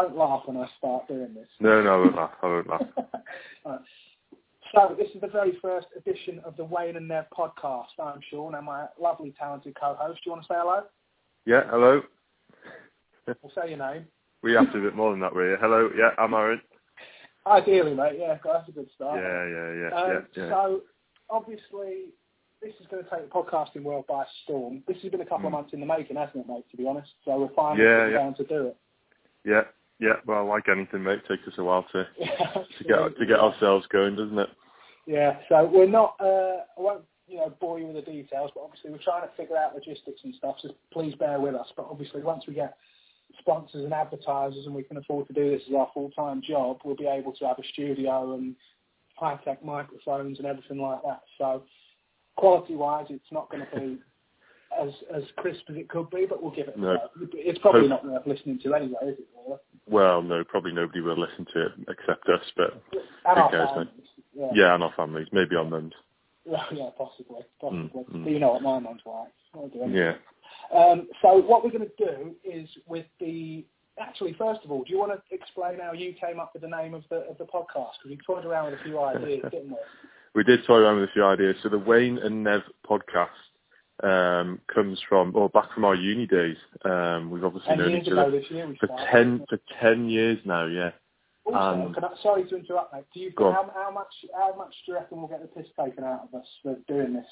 don't laugh when I start doing this. No, no, I won't laugh. I won't laugh. right. So this is the very first edition of the Wayne and Nev podcast. I'm Sean and my lovely, talented co-host. Do you want to say hello? Yeah, hello. we'll say your name. We have to do a bit more than that, really. Hello, yeah, I'm Aaron. Ideally, mate, yeah, that's a good start. Yeah, yeah, yeah, um, yeah, yeah. So, obviously, this is going to take the podcasting world by storm. This has been a couple of Mm. months in the making, hasn't it, mate, to be honest? So we're finally Yeah, yeah. down to do it. Yeah, yeah. Well, like anything, mate, it takes us a while to to get to get ourselves going, doesn't it? Yeah, so we're not, uh, I won't, you know, bore you with the details, but obviously we're trying to figure out logistics and stuff, so please bear with us. But obviously once we get sponsors and advertisers and we can afford to do this as our full-time job, we'll be able to have a studio and high-tech microphones and everything like that. So quality-wise, it's not going to be as as crisp as it could be, but we'll give it a No. It's probably Hope- not worth listening to anyway, is it? Well, no, probably nobody will listen to it except us, but And Who cares, Yeah. yeah, and our families, maybe our mums. Yeah, yeah, possibly, possibly. Mm, mm. But you know what my mum's like. Yeah. Um, so what we're going to do is with the actually first of all, do you want to explain how you came up with the name of the of the podcast? Because we toyed around with a few ideas, didn't we? We did toy around with a few ideas. So the Wayne and Nev podcast um, comes from, or back from our uni days. Um, we've obviously known each other year for started. ten for ten years now. Yeah. Also, um, I, sorry to interrupt, mate. Do you how, how much how much do you reckon we'll get the piss taken out of us for doing this?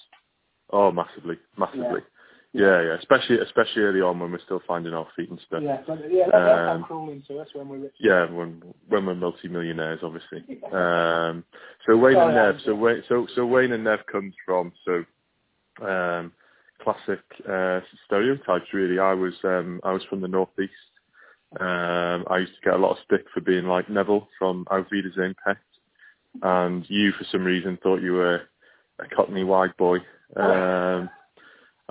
Oh, massively, massively. Yeah, yeah. Especially especially early on when we're still finding our feet and stuff. Yeah, but yeah, Um, crawling to us when we're rich. Yeah, when when we're multi-millionaires, obviously. Um, so Wayne Sorry, and Nev. So Wayne, so so Wayne and Nev comes from so um, classic uh, stereotypes. Really, I was um, I was from the northeast. Um, I used to get a lot of stick for being like Neville from Auf Wiedersehen Pet, and you for some reason thought you were a Cockney white boy. Um,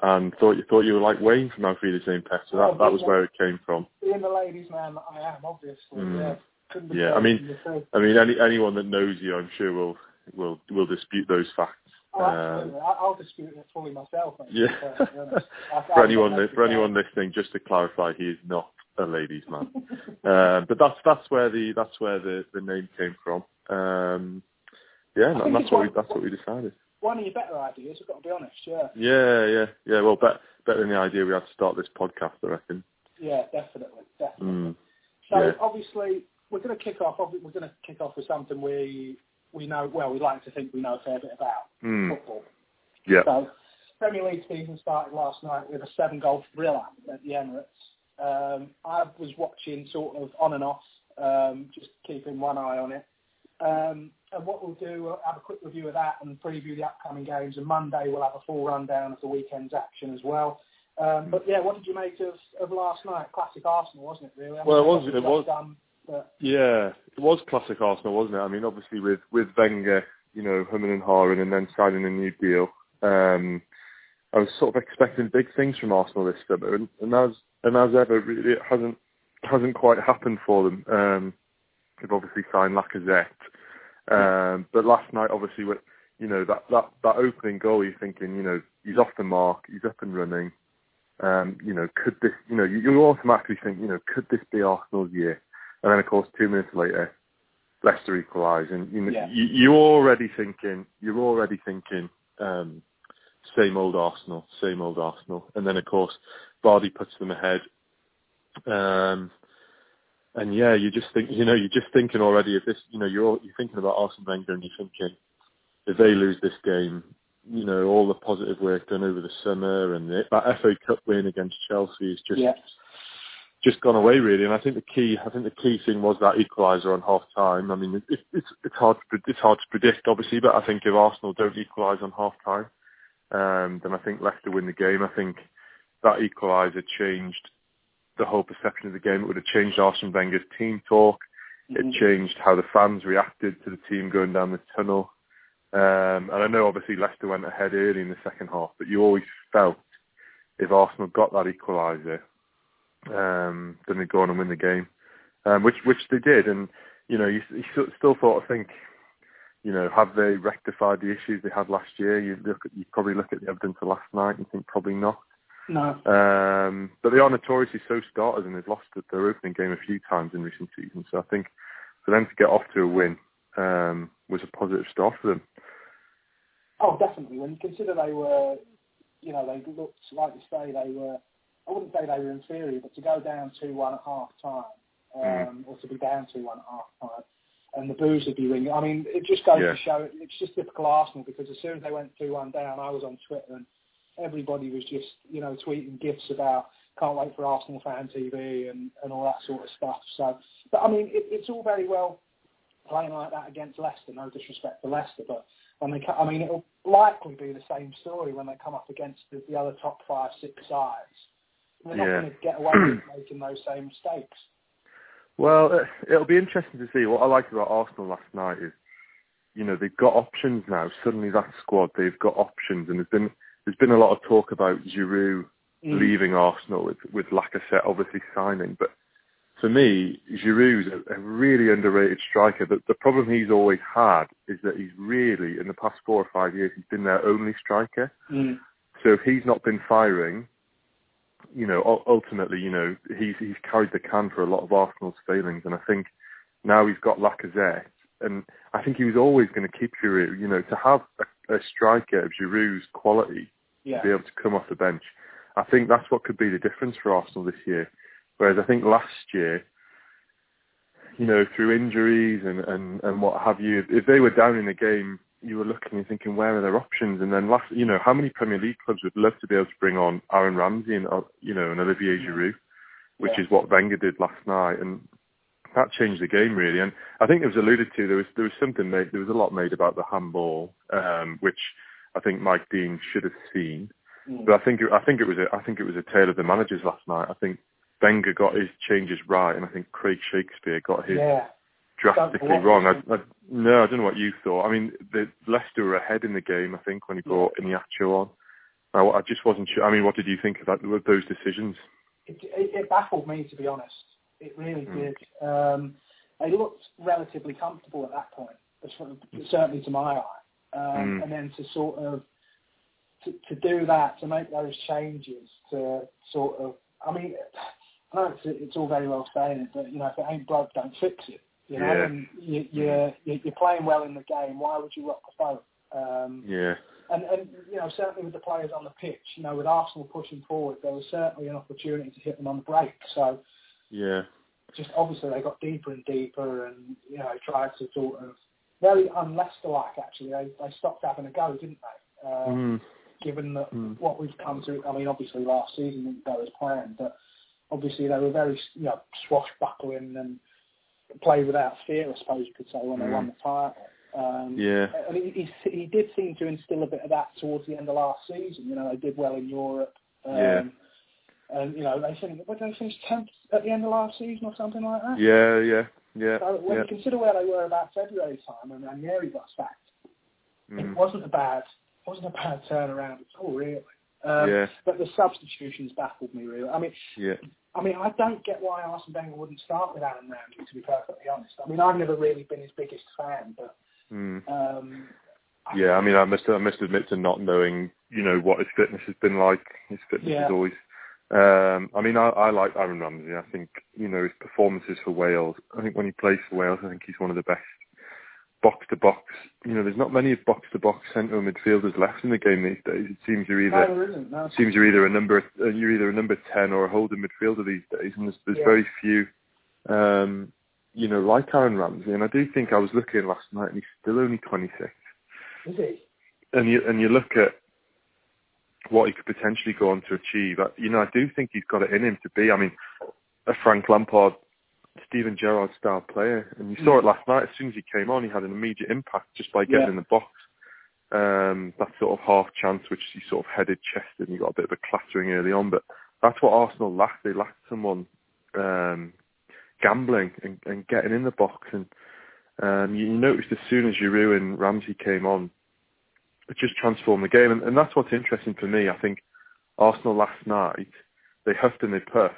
and thought you thought you were like Wayne from Auf Wiedersehen Pet, so that, that was where it came from. Being the ladies' man I am, obviously. Mm. Yeah, Yeah, I mean, from the truth. I mean, any anyone that knows you, I'm sure will will will dispute those facts. Oh, Um, absolutely. I, I'll dispute it fully myself. Mate, yeah. to be honest. I- I for anyone li- for anyone listening, just to clarify, he is not a ladies' man. um, but that's that's where the that's where the, the name came from. Um, yeah, that's what one- we that's what we decided. One of your better ideas, I've got to be honest, yeah. Yeah, yeah, yeah. Well, bet, better than the idea we had to start this podcast, I reckon. Yeah, definitely, definitely. Mm. So yeah. obviously, we're going to kick off. We're going to kick off with something we we know well. We like to think we know a fair bit about Mm. football. Yeah. So Premier League season started last night with a seven goal thriller at the Emirates. Um, I was watching sort of on and off, um, just keeping one eye on it. Um, and what we'll do, we'll have a quick review of that and preview the upcoming games. And Monday we'll have a full rundown of the weekend's action as well. Um, but yeah, what did you make of, of last night? Classic Arsenal, wasn't it? Really? I Well, it was- it was. Done, but Yeah, it was classic Arsenal, wasn't it? I mean, obviously with with Wenger, you know, humming and hawing, and then signing a new deal. Um, I was sort of expecting big things from Arsenal this summer, and, and as and as ever, really, it hasn't hasn't quite happened for them. Um, they've obviously signed Lacazette, um, but last night, obviously, with you know that that that opening goal, you're thinking, you know, he's off the mark, he's up and running. Um, you know, could this, you know, you, you automatically think, you know, could this be Arsenal's year? And then, of course, two minutes later, Leicester equalise, and you know, Yeah. you, you're already thinking, you're already thinking, um, same old Arsenal, same old Arsenal. And then, of course, Vardy puts them ahead. Um, and yeah, you just think, you know, you're just thinking already of this, you know, you're you're thinking about Arsene Wenger, and you're thinking, if they lose this game, you know, all the positive work done over the summer and the, that FA Cup win against Chelsea is just yeah, just gone away really. And I think the key, I think the key thing was that equaliser on half time. I mean, it, it's it's hard to it's hard to predict obviously, but I think if Arsenal don't equalise on half time, um, then I think Leicester win the game. I think that equaliser changed the whole perception of the game. It would have changed Arsene Wenger's team talk. Mhm. It changed how the fans reacted to the team going down the tunnel. Um, and I know obviously Leicester went ahead early in the second half, but you always felt if Arsenal got that equaliser, um, then they'd go on and win the game, um, which which they did. And you know, you, you still- sort of think, you know, have they rectified the issues they had last year? You look at, you probably look at the evidence of last night and think probably not. No. Um, but they are notoriously so starters, and they've lost their opening game a few times in recent seasons. So I think for them to get off to a win um, was a positive start for them. Oh, definitely. When you consider they were, you know, they looked like you say they were. I wouldn't say they were inferior, but to go down two one at half time, Mm. um, or to be down two one at half time, and the boos would be ringing. I mean, it just goes Yeah. to show it's just typical Arsenal because as soon as they went two one down, I was on Twitter and everybody was just, you know, tweeting gifs about can't wait for Arsenal fan TV and, and all that sort of stuff. So, but I mean, it, it's all very well playing like that against Leicester. No disrespect to Leicester, but when they, I mean, it'll likely be the same story when they come up against the, the other top five, six sides. They're not Yeah. going to get away with making those same mistakes. Well, uh, it'll be interesting to see. What I liked about Arsenal last night is, you know, they've got options now. Suddenly, that squad, they've got options, and there's been there's been a lot of talk about Giroud Mm. leaving Arsenal with with Lacazette obviously signing. But for me, Giroud's a, a really underrated striker. The, the problem he's always had is that he's really, in the past four or five years, he's been their only striker. Mm. So if he's not been firing, you know, ultimately, you know, he's he's carried the can for a lot of Arsenal's failings, and I think now he's got Lacazette, and I think he was always going to keep Giroud. You know, to have a, a striker of Giroud's quality Yeah. to be able to come off the bench, I think that's what could be the difference for Arsenal this year. Whereas I think last year, you know, through injuries and, and, and what have you, if they were down in a game, you were looking and thinking, where are their options? And then last, you know, how many Premier League clubs would love to be able to bring on Aaron Ramsey and, uh, you know, and Olivier Giroud, which Yeah. is what Wenger did last night. And that changed the game really. And I think it was alluded to, there was, there was something made, there was a lot made about the handball, um, which I think Mike Dean should have seen. Mm. But I think it, I think it was a, I think it was a tale of the managers last night. I think Wenger got his changes right, and I think Craig Shakespeare got his yeah. Drastically wrong. I, I, no, I don't know what you thought. I mean, the Leicester were ahead in the game. I think when he brought Iheanacho on, I, I just wasn't sure. I mean, what did you think about those decisions? it, it, it baffled me to be honest. It really Mm. did. Um, they looked relatively comfortable at that point, certainly to my eye. Um, Mm. And then to sort of to, to do that, to make those changes, to sort of, I mean, I know it's, it's all very well saying it, but you know, if it ain't broke, don't fix it. You know, Yeah. and you, you're, you're playing well in the game. Why would you rock the boat? Um, Yeah, and, and you know, certainly with the players on the pitch, you know, with Arsenal pushing forward, there was certainly an opportunity to hit them on the break. So yeah, just obviously they got deeper and deeper, and you know, tried to sort of very un-Leicester-like actually. They they stopped having a go, didn't they? Um, mm, Given that Mm. what we've come to, I mean, obviously last season didn't go as planned, but obviously they were very you know swashbuckling and play without fear, I suppose you could say, when they Mm. won the title. Um, yeah, and he, he, he did seem to instill a bit of that towards the end of last season. You know, they did well in Europe. Um, Yeah. And, you know, they finished, what, they finish 10th at the end of last season or something like that? yeah, yeah, yeah, So when yeah. you consider where they were about February time and Ranieri got sacked, it Mm, wasn't a bad wasn't a bad turnaround at all, really. Um, Yeah. But the substitutions baffled me, really. I mean, yeah. I mean, I don't get why Arsene Wenger wouldn't start with Aaron Ramsey, to be perfectly honest. I mean, I've never really been his biggest fan, but Mm. um, Yeah, I mean, I must I must admit to not knowing, you know, what his fitness has been like. His fitness Yeah. is always. Um, I mean, I, I like Aaron Ramsey. I think you know his performances for Wales. I think when he plays for Wales, I think he's one of the best box to box. You know, there's not many box to box central midfielders left in the game these days. It seems you're either isn't. No. seems you're either a number uh, you're either a number ten or a holding midfielder these days, and there's, there's Yeah. very few. Um, you know, like Aaron Ramsey, and I do think I was looking last night, and he's still only 26 Is he? and you and you look at what he could potentially go on to achieve. You know, I do think he's got it in him to be. I mean, a Frank Lampard, Steven Gerrard style player, and you saw it last night. As soon as he came on, he had an immediate impact just by getting Yeah. in the box. Um, that sort of half chance, which he sort of headed chested, and he got a bit of a clattering early on. But that's what Arsenal lacked. They lacked someone um, gambling and, and getting in the box. And um, you, you noticed as soon as Giroud and Ramsey came on, it just transformed the game. And, and that's what's interesting for me. I think Arsenal last night, they huffed and they puffed.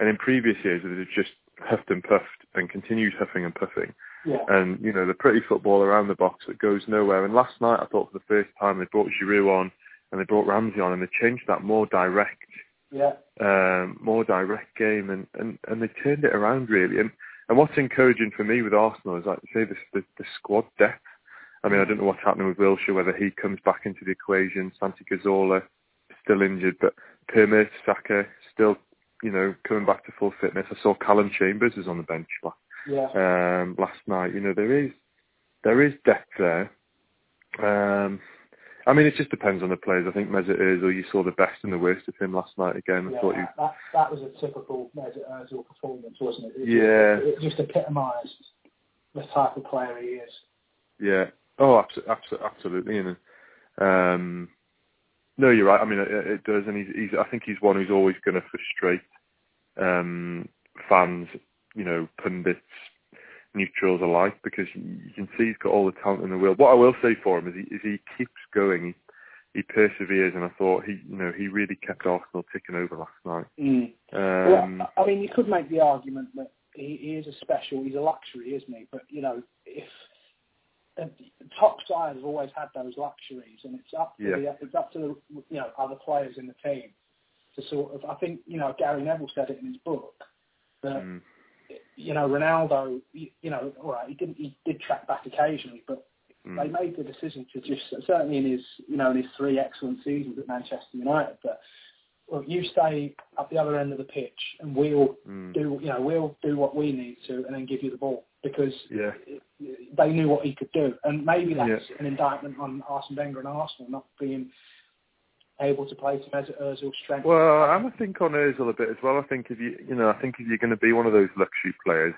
And in previous years, they've just huffed and puffed and continued huffing and puffing. Yeah. And, you know, the pretty football around the box that goes nowhere. And last night, I thought for the first time, they brought Giroud on and they brought Ramsey on, and they changed that more direct, yeah, um, more direct game, and, and, and they turned it around really. And and what's encouraging for me with Arsenal is like say the, the the squad depth. I mean, I don't know what's happening with Wilshere, whether he comes back into the equation. Santi Cazorla still injured, but Per Mertesacker still, you know, coming back to full fitness. I saw Callum Chambers was on the bench last, yeah. um, last night. You know, there is there is depth there. Um, I mean, it just depends on the players. I think Mesut Ozil, you saw the best and the worst of him last night again. Yeah, I thought that, you, that, that was a typical Mesut Ozil performance, wasn't it? it Yeah. It, it just epitomised the type of player he is. yeah, oh, absolutely, absolutely. And um, no, you're right. I mean, it, it does, and he's, he's. I think he's one who's always going to frustrate um, fans, you know, pundits, neutrals alike, because you can see he's got all the talent in the world. What I will say for him is he, is he keeps going. He, he perseveres, and I thought he, you know, he really kept Arsenal ticking over last night. Mm. Um, well, I mean, you could make the argument that he, he is a special. He's a luxury, isn't he? But you know, if top sides have always had those luxuries, and it's up to Yeah. the, it's up to the you know other players in the team to sort of. I think you know Gary Neville said it in his book that mm, you know Ronaldo, you, you know, all right, he didn't he did track back occasionally, but mm, they made the decision to just certainly in his you know in his three excellent seasons at Manchester United that well, you stay at the other end of the pitch and we'll mm. do you know we'll do what we need to and then give you the ball because Yeah. they knew what he could do and maybe that's Yeah. an indictment on Arsene Wenger and Arsenal not being able to play to Mesut Ozil's strength. Well, I'm I think on Özil a bit as well. I think if you, you know, I think if you're going to be one of those luxury players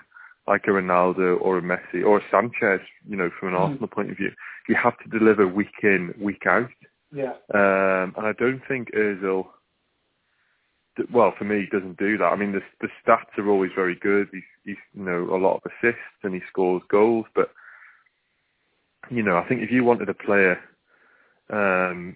like a Ronaldo or a Messi or a Sanchez, you know, from an Mm. Arsenal point of view, you have to deliver week in, week out. yeah, Um, and I don't think Özil, d- well, for me, he doesn't do that. I mean, the the stats are always very good. He's, he's you know, a lot of assists and he scores goals. But you know, I think if you wanted a player, um,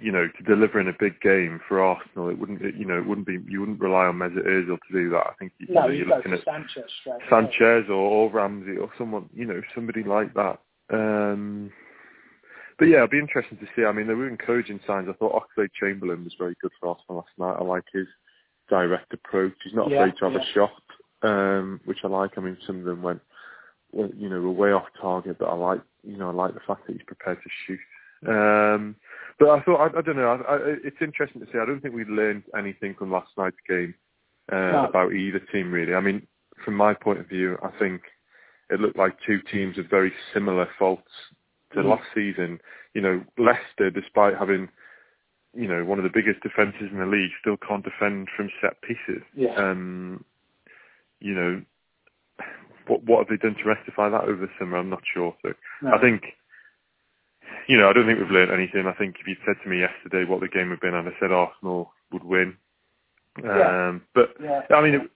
you know, to deliver in a big game for Arsenal, it wouldn't, it, you know, it wouldn't be, you wouldn't rely on Mesut Ozil to do that. I think you, no, you know, you you're looking at Sanchez Sanchez or, or Ramsey or someone, you know, somebody like that. Um, but yeah, it'll be interesting to see. I mean, there were encouraging signs. I thought Oxlade Chamberlain was very good for Arsenal last night. I like his direct approach. He's not Yeah, afraid to have yeah. a shot, um, which I like. I mean, some of them went, you know, were way off target, but I like, you know, I like the fact that he's prepared to shoot. Um, but I thought, I, I don't know, I, I, it's interesting to see. I don't think we learned anything from last night's game uh, No. about either team, really. I mean, from my point of view, I think it looked like two teams with very similar faults to Mm. last season. You know, Leicester, despite having, you know, one of the biggest defences in the league, still can't defend from set pieces. Yeah. Um, you know, what what have they done to rectify that over the summer? I'm not sure. So No. I think, you know, I don't think we've learned anything. I think if you'd said to me yesterday what the game had been, I'd have said Arsenal would win. Yeah. Um, but yeah. I mean, it,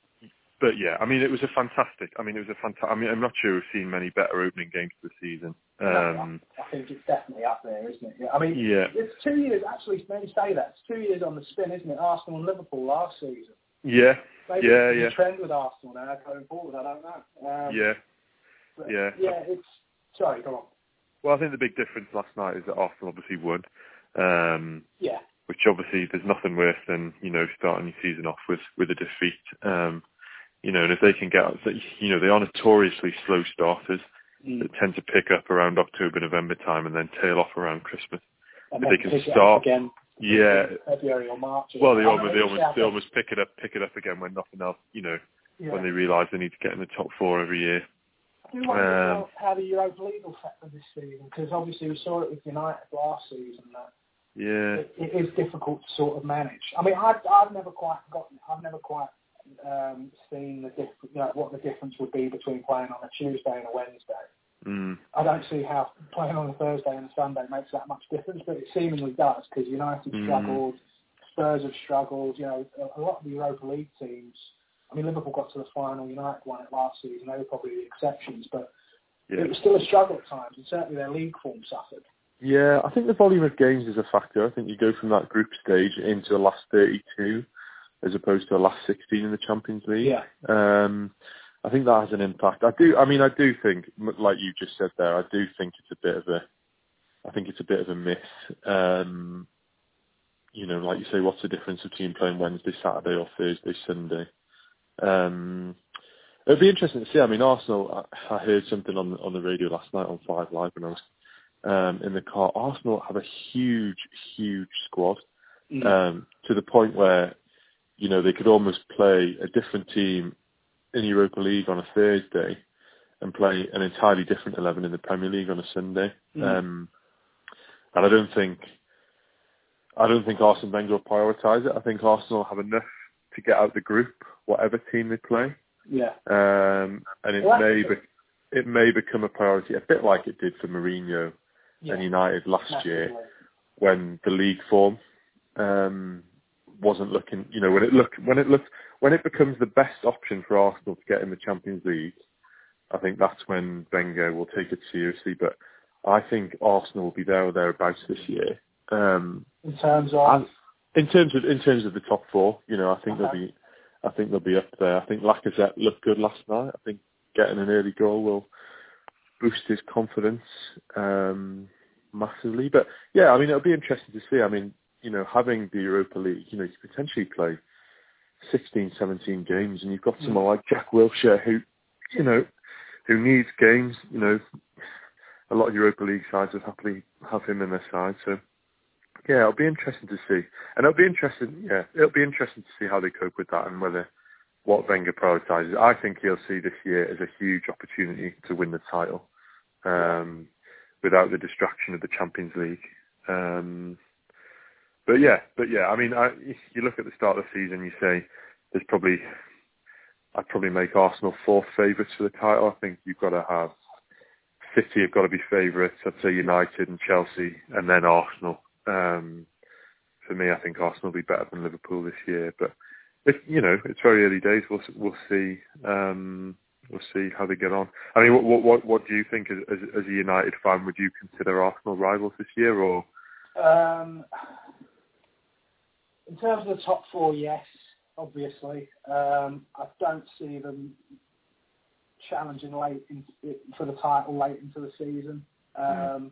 but yeah, I mean, it was a fantastic. I mean, it was a fantastic. I mean, I'm not sure we've seen many better opening games of the season. Um, I think it's definitely up there, isn't it? Yeah. I mean, yeah, it's two years. Actually, maybe say that it's two years on the spin, isn't it? Arsenal and Liverpool last season. yeah, Maybe Yeah, it's yeah. a trend with Arsenal now going forward. I don't know. Um, yeah. yeah. Yeah. It's sorry. Go on. Well, I think the big difference last night is that Arsenal obviously won. Um, Yeah. which obviously there's nothing worse than you know starting your season off with with a defeat. Um, you know, and if they can get, you know, they are notoriously slow starters Mm. that tend to pick up around October, November time, and then tail off around Christmas. And if they can pick it up start- again. Yeah. February or March. Well, they almost they almost they almost pick it up pick it up again when nothing else, you know, yeah. when they realise they need to get in the top four every year. I do wonder um, how- how the Europa League will factor this season because obviously we saw it with United last season that Yeah. it, it is difficult to sort of manage. I mean, I've, I've never quite gotten, it. I've never quite um, seen the diff- you know, what the difference would be between playing on a Tuesday and a Wednesday. Mm. I don't see how playing on a Thursday and a Sunday makes that much difference, but it seemingly does because United Mm. struggled, Spurs have struggled. You know, a, a lot of the Europa League teams. I mean, Liverpool got to the final. United won it last season. They were probably the exceptions, but Yeah. it was still a struggle at times, and certainly their league form suffered. Yeah, I think the volume of games is a factor. I think you go from that group stage into the last 32 as opposed to the last 16 in the Champions League. Yeah. Um, I think that has an impact. I do. I mean, I do think, like you just said there, I do think it's a bit of a, I think it's a bit of a myth. Um, you know, like you say, what's the difference between playing Wednesday, Saturday, or Thursday, Sunday? Um, it'd be interesting to see. I mean, Arsenal. I, I heard something on on the radio last night on Five Live when I was um, in the car. Arsenal have a huge, huge squad mm. um, to the point where you know they could almost play a different team in Europa League on a Thursday and play an entirely different eleven in the Premier League on a Sunday. Mm. Um, and I don't think I don't think Arsene Wenger will prioritise it. I think Arsenal have enough to get out the group, whatever team they play. Yeah. Um, and it well, may be, it may become a priority, a bit like it did for Mourinho yeah. and United last year, when the league form um, wasn't looking. You know, when it look when it looks when it becomes the best option for Arsenal to get in the Champions League, I think that's when Wenger will take it seriously. But I think Arsenal will be there or thereabouts this year. Um, in terms of in terms of in terms of the top four, you know, I think okay. they'll be I think they'll be up there. I think Lacazette looked good last night. I think getting an early goal will boost his confidence um, massively. But yeah, I mean, it'll be interesting to see. I mean, you know, having the Europa League, you know, you potentially play 16, 17 games, and you've got someone mm. like Jack Wilshere who, you know, who needs games. You know, a lot of Europa League sides would happily have him in their side. So yeah, it'll be interesting to see, and it'll be interesting. Yeah, it'll be interesting to see how they cope with that and whether what Wenger prioritises. I think he'll see this year as a huge opportunity to win the title, um, without the distraction of the Champions League. Um, but yeah, but yeah, I mean, I, you look at the start of the season, you say there's probably, I'd probably make Arsenal fourth favourites for the title. I think you've got to have City have got to be favourites. I'd say United and Chelsea, and then Arsenal. Um, for me, I think Arsenal will be better than Liverpool this year. But if, you know, it's very early days. We'll we'll see. Um, we'll see how they get on. I mean, what what what do you think as, as, as a United fan? Would you consider Arsenal rivals this year, or? Um, in terms of the top four, yes, obviously. Um, I don't see them challenging late in, for the title late into the season. Um, mm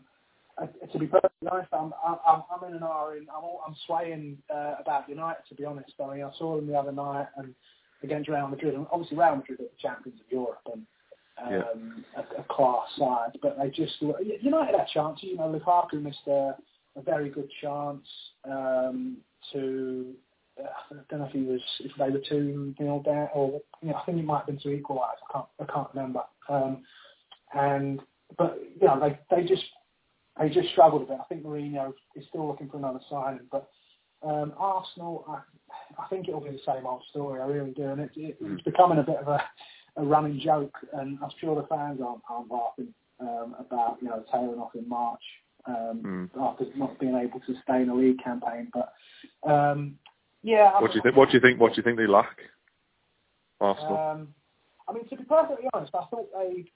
to be perfectly honest, I'm I'm I'm in an R in I'm I'm swaying uh, about United. To be honest, I mean I saw them the other night and against Real Madrid, and obviously Real Madrid are the champions of Europe and um, yeah. a, a class side, but they just United had chances. You know, Lukaku missed a, a very good chance um, to. Uh, I don't know if he was if they were two nil down or you know, I think it might have been to equalise. I can't I can't remember. Um, and but you know they they just he just struggled a bit. I think Mourinho is still looking for another signing, but um, Arsenal, I, I think it'll be the same old story. I really do, and it, it, it's becoming a bit of a, a running joke, and I'm sure the fans aren't, aren't laughing um, about you know tailing off in March um, mm. after not being able to stay in a league campaign. But um, yeah, what do you think? What do you think? What do you think they lack? Arsenal. Um, I mean, to be perfectly honest, I thought they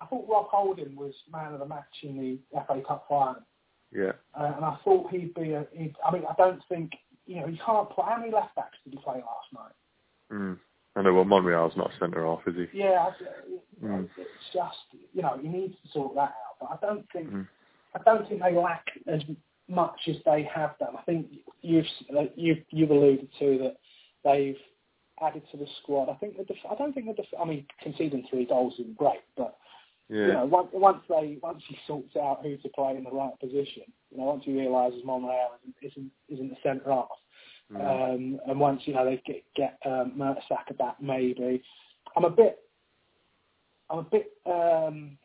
I thought Rob Holding was man of the match in the FA Cup final. Yeah. Uh, and I thought he'd be a. He'd, I mean, I don't think you know he can't play. How many left backs did he play last night? Mm. I know. Well, Monreal's not centre half, is he? Yeah. I, mm. It's just you know he needs to sort that out. But I don't think mm. I don't think they lack as much as they have done. I think you've you've you've alluded to that they've added to the squad. I think the def- I don't think the def- I mean conceding three goals is great, but yeah. You know, once, once they once he sorts out who to play in the right position, you know, once he realises Monreal isn't isn't the centre half, mm. um, and once you know they get get um, Mertesacker back, maybe I'm a bit, I'm a bit, um,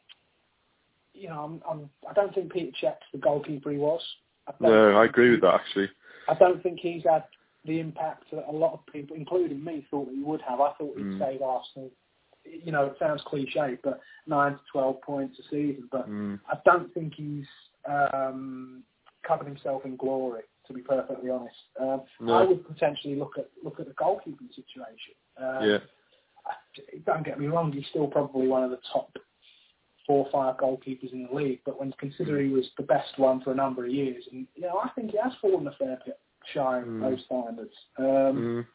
you know, I'm, I'm I don't think Peter Cech's the goalkeeper he was. I no, I agree with that actually. I don't think he's had the impact that a lot of people, including me, thought that he would have. I thought he'd mm. save Arsenal you know, it sounds cliche, but nine to twelve points a season. But mm. I don't think he's um, covered himself in glory. To be perfectly honest, um, no. I would potentially look at look at the goalkeeping situation. Um, yeah. Don't get me wrong; he's still probably one of the top four or five goalkeepers in the league. But when consider he was the best one for a number of years, and you know, I think he has fallen a fair bit shy of mm. those standards. Um, mm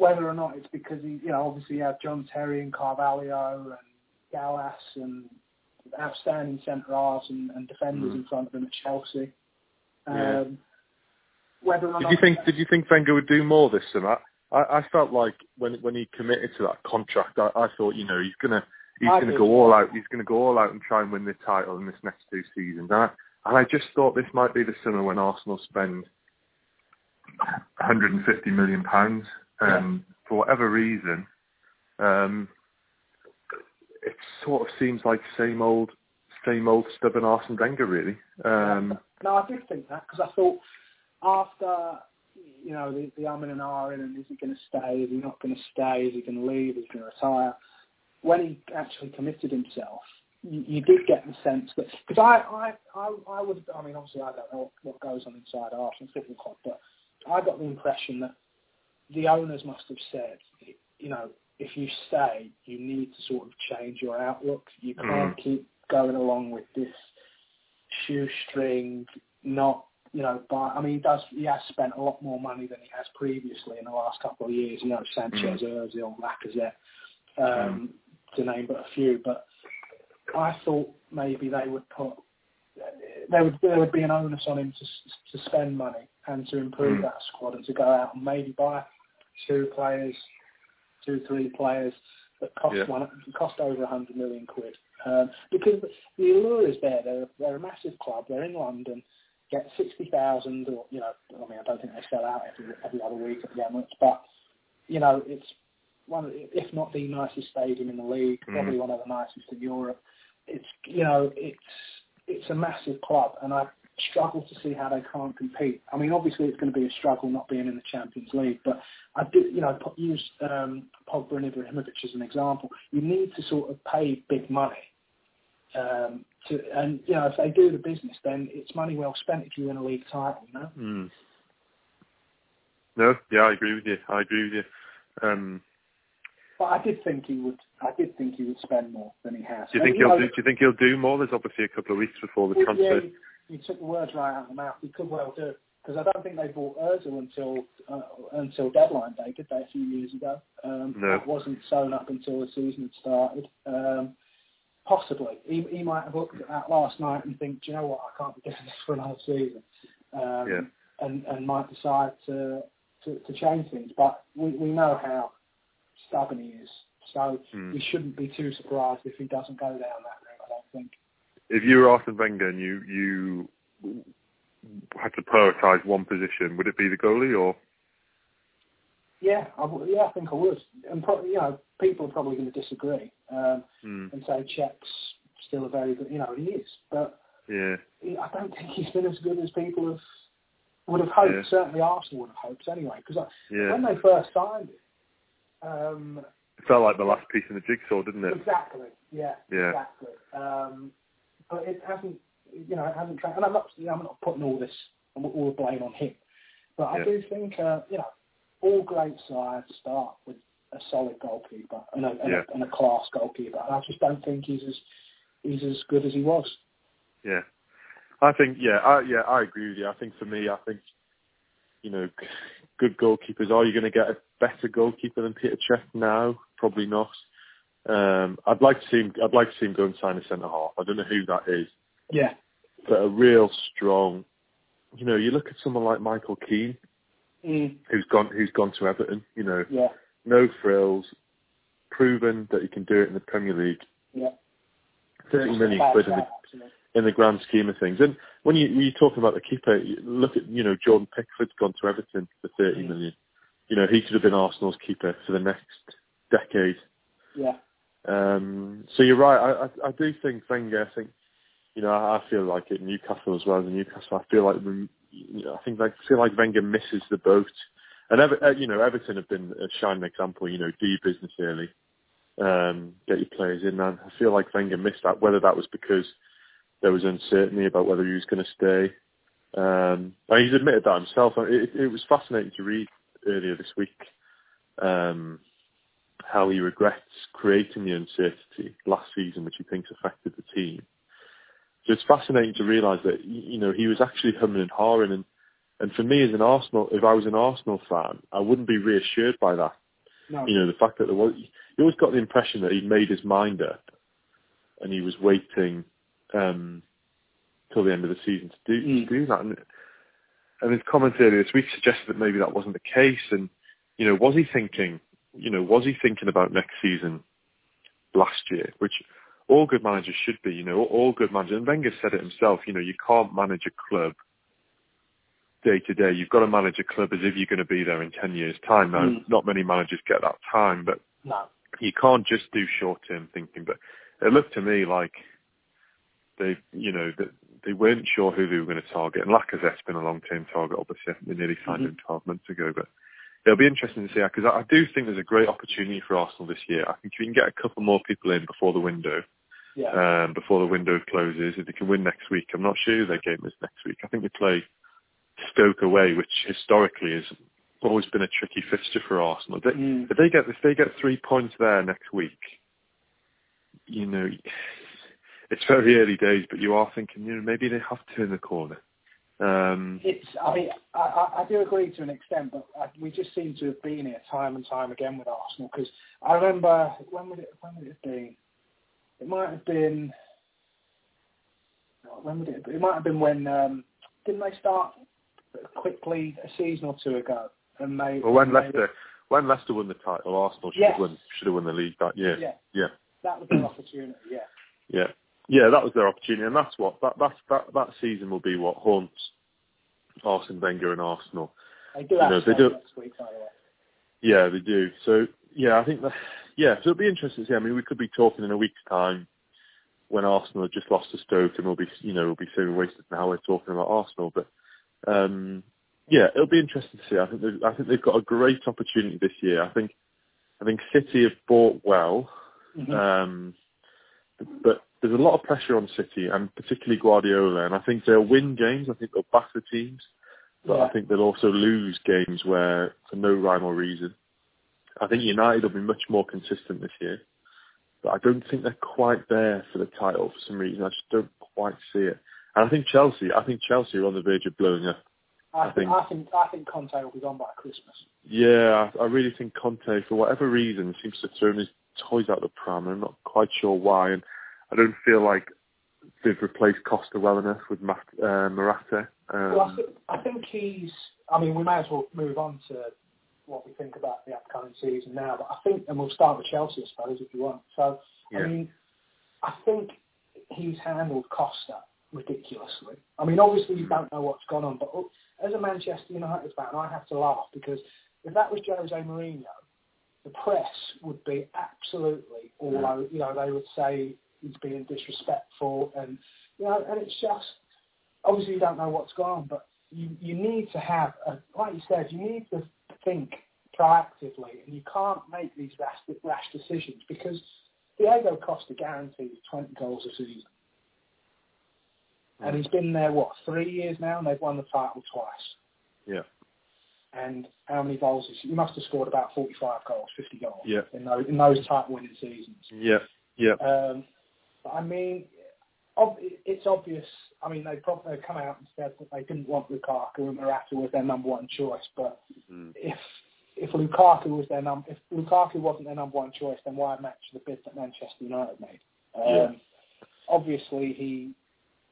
whether or not it's because he, you know, obviously you have John Terry and Carvalho and Gallas and outstanding centre halves and, and defenders mm. in front of him at Chelsea. Um, yeah. whether or Did not you think Did you think Wenger would do more this summer? I, I felt like when when he committed to that contract, I, I thought you know he's gonna he's gonna go all out. He's gonna go all out and try and win the title in this next two seasons. And I, and I just thought this might be the summer when Arsenal spend 150 million pounds. Um, For whatever reason, um, it sort of seems like same old, same old stubborn Arsene Wenger, really. Um, No, I did think that because I thought after you know the the umming and ahhing and is he going to stay? Is he not going to stay? Is he going to leave? Is he going to retire? When he actually committed himself, you, you did get the sense that because I I I I would I mean obviously I don't know what goes on inside Arsenal Football Club, but I got the impression that the owners must have said, you know, if you stay, you need to sort of change your outlook. You mm. can't keep going along with this shoestring, not, you know, buy. I mean, he does. He has spent a lot more money than he has previously in the last couple of years. You know, Sanchez, mm. Özil, Lacazette, mm. um, to name but a few. But I thought maybe they would put there would there would be an onus on him to to spend money and to improve Mm. that squad and to go out and maybe buy two players, two three players that cost Yeah. one cost over a hundred million quid. Um, because the allure is there. They're they're a massive club. They're in London. Get sixty thousand, or you know, I mean, I don't think they sell out every every other week at the Emirates, but you know, it's one, of if not the nicest stadium in the league, Mm. probably one of the nicest in Europe. It's you know, it's it's a massive club, and I struggle to see how they can't compete. I mean, obviously it's going to be a struggle not being in the Champions League, but I do, you know, use um, Pogba and Ibrahimovic as an example. You need to sort of pay big money. Um, to, and you know, if they do the business, then it's money well spent if you win a league title. You know. Mm. No, yeah, I agree with you. I agree with you. Um, But I did think he would. I did think he would spend more than he has. do you And, think he'll know, do? Do you think he'll do more? There's obviously a couple of weeks before the Yeah, transfer. you, you took the words right out of my mouth. He could well do because I don't think they bought Özil until uh, until deadline day, did they? A few years ago. Um, No. That wasn't sewn up until the season had started. Um, possibly, he, he might have looked at that last night and think, do you know what? I can't be doing this for another season. Um, Yeah. And and might decide to, to to change things. But we we know how stubborn he is. So Hmm. we shouldn't be too surprised if he doesn't go down that route. I don't think. If you were Arsene Wenger and you you had to prioritise one position, would it be the goalie or? Yeah, I, w- yeah, I think I would. And pro- you know, people are probably going to disagree um, Hmm. and say Cech's still a very good. You know, he is, but Yeah. he, I don't think he's been as good as people have would have hoped. Yeah. Certainly, Arsenal would have hoped anyway. Because Yeah. when they first signed him, um, It felt like the last piece in the jigsaw, didn't it? exactly, yeah, Yeah. exactly. Um, but it hasn't, you know, it hasn't. Tra- and I'm not, you know, I'm not putting all this all the blame on him, but I Yeah. do think, uh, you know, all great sides start with a solid goalkeeper and a, and, Yeah. a, and a class goalkeeper. And I just don't think he's as he's as good as he was. Yeah. I think yeah, I yeah, I agree with you. I think for me, I think you know, good goalkeepers. Are you going to get a better goalkeeper than Peter Cech now? Probably not. Um, I'd like to see him. I'd like to see him go and sign a centre half. I don't know who that is, Yeah, but a real strong. You know, you look at someone like Michael Keane, mm, who's gone who's gone to Everton. You know, yeah, no frills, proven that he can do it in the Premier League. yeah. Thirty million quid in the. In the grand scheme of things. And when you when you're talking about the keeper, look at you know Jordan Pickford's gone to Everton for thirty million. You know he could have been Arsenal's keeper for the next decade. Yeah, Um, so you're right. I, I I do think Wenger. I think you know I, I feel like it. Newcastle as well as Newcastle. I feel like we, you know, I think I feel like Wenger misses the boat. And Ever, uh, you know Everton have been a shining example. You know do your business early, um, get your players in. And I feel like Wenger missed that. Whether that was because there was uncertainty about whether he was going to stay. Um, and he's admitted that himself. It, it was fascinating to read earlier this week um, how he regrets creating the uncertainty last season, which he thinks affected the team. So it's fascinating to realise that you know he was actually humming and hawing, and and for me as an Arsenal, if I was an Arsenal fan, I wouldn't be reassured by that. no, You know, the fact that there was, you always got the impression that he'd made his mind up, and he was waiting um, till the end of the season to do Mm. to do that. And and his comments earlier this week suggested that maybe that wasn't the case. And you know, was he thinking? You know, was he thinking about next season last year, which all good managers should be. You know, all good managers. And Wenger said it himself. You know, you can't manage a club day to day. You've got to manage a club as if you're going to be there in ten years' time. Now, mm. not many managers get that time, but no. you can't just do short-term thinking. But it looked to me like they, you know, that they weren't sure who they were going to target. And Lacazette's been a long-term target, obviously. They nearly signed mm-hmm. him 12 months ago, but it'll be interesting to see because I, I do think there's a great opportunity for Arsenal this year. I think if we can get a couple more people in before the window, yeah. um, before the window closes, if they can win next week, I'm not sure who their game is next week. I think they play Stoke away, which historically has always been a tricky fixture for Arsenal. They, mm. if they get if they get three points there next week, you know, it's very early days, but you are thinking, you know, maybe they have to turn the corner. Um, it's. I mean, I, I do agree to an extent, but I, we just seem to have been here time and time again with Arsenal. Because I remember when would it when would it have been? It might have been. When would it? It might have been when um, didn't they start quickly a season or two ago? And they. Well, when Leicester they, when Leicester won the title, Arsenal should yes. have won should have won the league that year. Yeah. Yeah. That was their opportunity. Yeah. Yeah. Yeah, that was their opportunity, and that's what that that that, that season will be what haunts Arsene Wenger and Arsenal. They do you know, they do, next week, by the way. Yeah, they do. So yeah, I think that yeah, so it'll be interesting to see. I mean, we could be talking in a week's time when Arsenal have just lost to Stoke, and we'll be you know we'll be so wasted now we're talking about Arsenal, but um, yeah, it'll be interesting to see. I think I think they've got a great opportunity this year. I think I think City have bought well. Mm-hmm. Um, but there's a lot of pressure on City and particularly Guardiola, and I think they'll win games. I think they'll batter teams, but yeah. I think they'll also lose games where for no rhyme or reason. I think United will be much more consistent this year, but I don't think they're quite there for the title for some reason. I just don't quite see it. And I think Chelsea, I think Chelsea are on the verge of blowing up. I, I think, I think I think Conte will be gone by Christmas. Yeah, I, I really think Conte, for whatever reason, seems to throw his toys out the pram. I'm not quite sure why, and I don't feel like they've replaced Costa well enough with Mat, uh, Morata. Um, well, I think, I think he's. I mean, we may as well move on to what we think about the upcoming season now. But I think, and we'll start with Chelsea, I suppose, if you want. So, yeah. I mean, I think he's handled Costa ridiculously. I mean, obviously you don't know what's gone on, but as a Manchester United fan, I have to laugh because if that was Jose Mourinho, the press would be absolutely all over. You know, they would say he's being disrespectful, and you know, and it's just obviously you don't know what's gone on, but you you need to have, a, like you said, you need to think proactively, and you can't make these rash, rash decisions because Diego Costa guarantees 20 goals a season. And he's been there, what, three years now, and they've won the title twice. Yeah. And how many goals? Is, he must have scored about 45 goals, 50 goals yeah. in those in those title winning seasons. Yeah, yeah. Um, I mean, ob- it's obvious. I mean, they probably come out and said that they didn't want Lukaku and Morata was their number one choice. But mm. if if Lukaku was their num if Lukaku wasn't their number one choice, then why match the bid that Manchester United made? Um, yeah. Obviously, he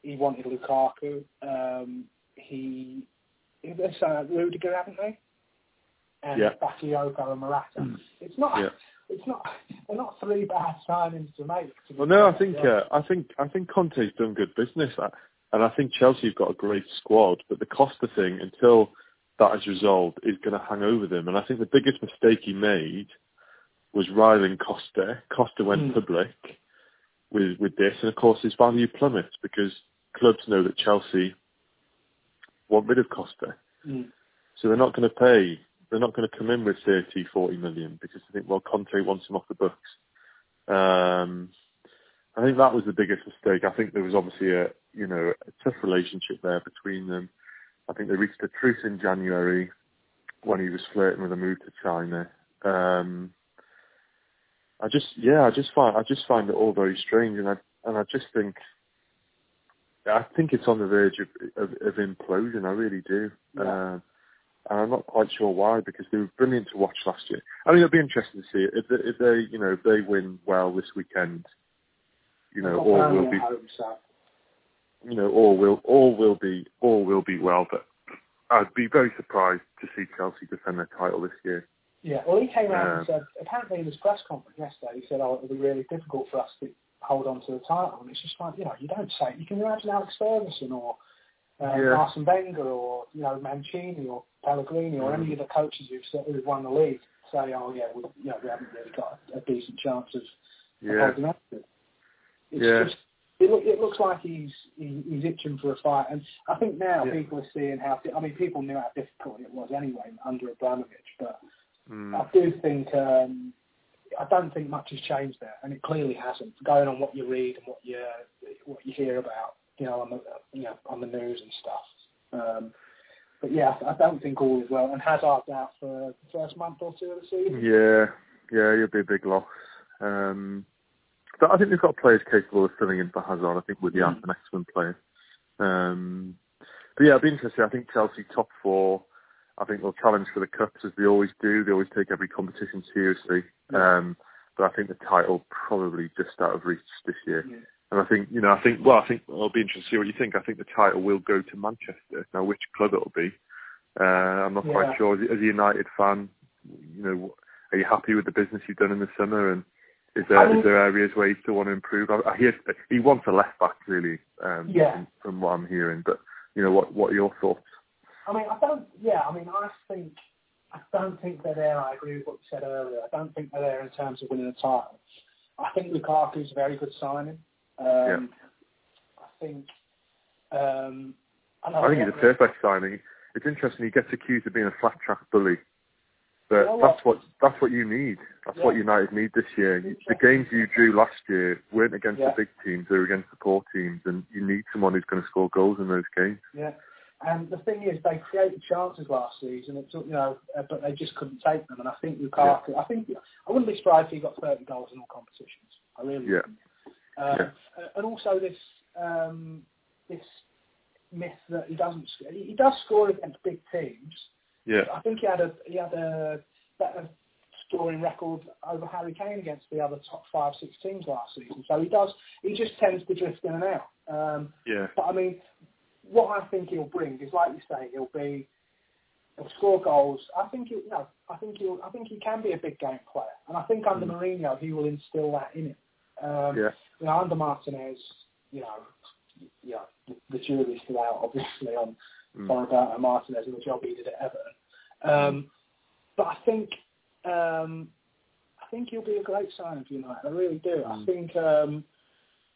he wanted Lukaku. Um, he they uh, Rudiger, haven't they? And yeah. Bakayoko and Morata. It's not. Yeah. It's not. They're not three bad signings to make. To well, no, I think uh, I think I think Conte's done good business, and I think Chelsea have got a great squad. But the Costa thing, until that is resolved, is going to hang over them. And I think the biggest mistake he made was riling Costa. Costa went Mm. public with with this, and of course his value plummets because clubs know that Chelsea want rid of Costa. Mm. So they're not going to pay. They're not going to come in with 30, 40 million because they think, well, Conte wants him off the books. Um, I think that was the biggest mistake. I think there was obviously a, you know, a tough relationship there between them. I think they reached a truce in January when he was flirting with a move to China. Um, I just, yeah, I just find, I just find it all very strange, and I, and I just think, I think it's on the verge of, of, of implosion. I really do. Yeah. Um, and I'm not quite sure why because they were brilliant to watch last year. I mean, it'll be interesting to see if they, if they, you know, if they win well this weekend. You know, all will be, home, so. you know, all will, all will be, all will be well. But I'd be very surprised to see Chelsea defend their title this year. Yeah, well, he came out um, and said, apparently in his press conference yesterday, he said, oh, it'll be really difficult for us to hold on to the title. And it's just like, you know, you don't say, you can imagine Alex Ferguson or uh, yeah. Arsene Wenger or, you know, Mancini or Pellegrini or mm. any of the coaches who've, who've won the league say, oh, yeah, we, you know, we haven't really got a, a decent chance of, yeah. of holding on to it. It's yeah. just, it, look, it looks like he's he, he's itching for a fight, and I think now yeah. people are seeing how. I mean, people knew how difficult it was anyway under Abramovich, but Mm. I do think um, I don't think much has changed there, and it clearly hasn't. Going on what you read and what you what you hear about, you know, on the you know on the news and stuff. Um, but yeah, I don't think all is well. And Hazard's out for the first month or two of the season. Yeah, yeah, it'll be a big loss. Um, but I think they've got players capable of filling in for Hazard. I think Willian's mm. an excellent player. Um, but yeah, it'll be interesting. I think Chelsea top four I think they'll challenge for the cups as they always do. They always take every competition seriously. Yeah. Um, but I think the title probably just out of reach this year. Yeah. And I think, you know, I think, well, I think I'll be interested to see what you think. I think the title will go to Manchester. Now, which club it'll be, uh, I'm not yeah. quite sure. As, as a United fan, you know, are you happy with the business you've done in the summer? And is there I mean, is there areas where you still want to improve? I, I hear he wants a left back, really, um, yeah. from, from what I'm hearing. But you know, what what are your thoughts? I mean, I don't. Yeah, I mean, I think I don't think they're there. I agree with what you said earlier. I don't think they're there in terms of winning a title. I think Lukaku's a very good signing. Um, yeah. I think. Um, I, I think he's a perfect signing. It's interesting. He gets accused of being a flat track bully, but you know that's what that's what you need. That's yeah. what United need this year. The games you drew last year weren't against yeah. the big teams; they were against the poor teams, and you need someone who's going to score goals in those games. Yeah. And the thing is, they created chances last season. It took, you know, uh, but they just couldn't take them. And I think Lukaku. Yeah. I think I wouldn't be surprised if he got 30 goals in all competitions. I really yeah. wouldn't. Um, yeah. And also this um, this myth that he doesn't. He does score against big teams. Yeah. I think he had a he had a better scoring record over Harry Kane against the other top five, six teams last season. So he does. He just tends to drift in and out. Um, yeah. But I mean, what I think he'll bring is, like you say, he'll be he'll score goals. I think he'll, know, I think he'll, I think he can be a big game player, and I think under mm. Mourinho he will instill that in him. Um, yeah. You know, under Martinez, you know, you know, the, jury's still out, obviously, on mm. Roberto Martinez and the job he did at Everton. Um, but I think, um, I think he'll be a great signing for United. I really do. Mm. I think um,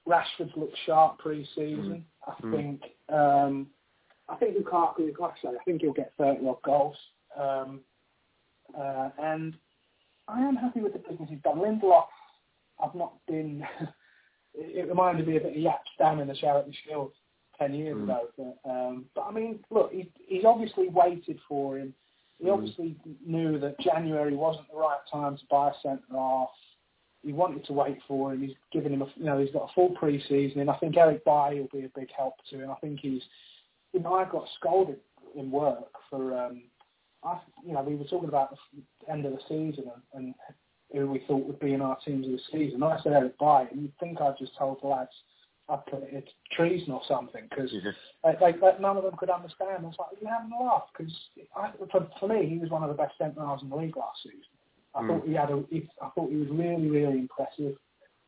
Rashford's looked sharp pre-season. Mm. I mm. think um, I think Lukaku, like I say, I think he'll get 30 odd goals. Um, uh, and I am happy with the business he's done. Lindelof, I've not been. it reminded me of a Jaap Stam in the Charity Shield ten years mm. ago. But, um, but I mean, look, he, he's obviously waited for him. He mm. obviously knew that January wasn't the right time to buy a centre half he wanted to wait for him. He's given him a, you know, he's got a full pre-season, and I think Eric Bailly will be a big help to him. I think he's, you know, I got scolded in work for, um, I, you know, we were talking about the end of the season and, and who we thought would be in our teams of the season. I said Eric Bailly, and you'd think I just told the lads I'd put it treason or something because mm-hmm. they, they, none of them could understand. I was like, you having a laugh? Because for, for me, he was one of the best centre halves in the league last season. I mm. thought he had a. He, I thought he was really, really impressive.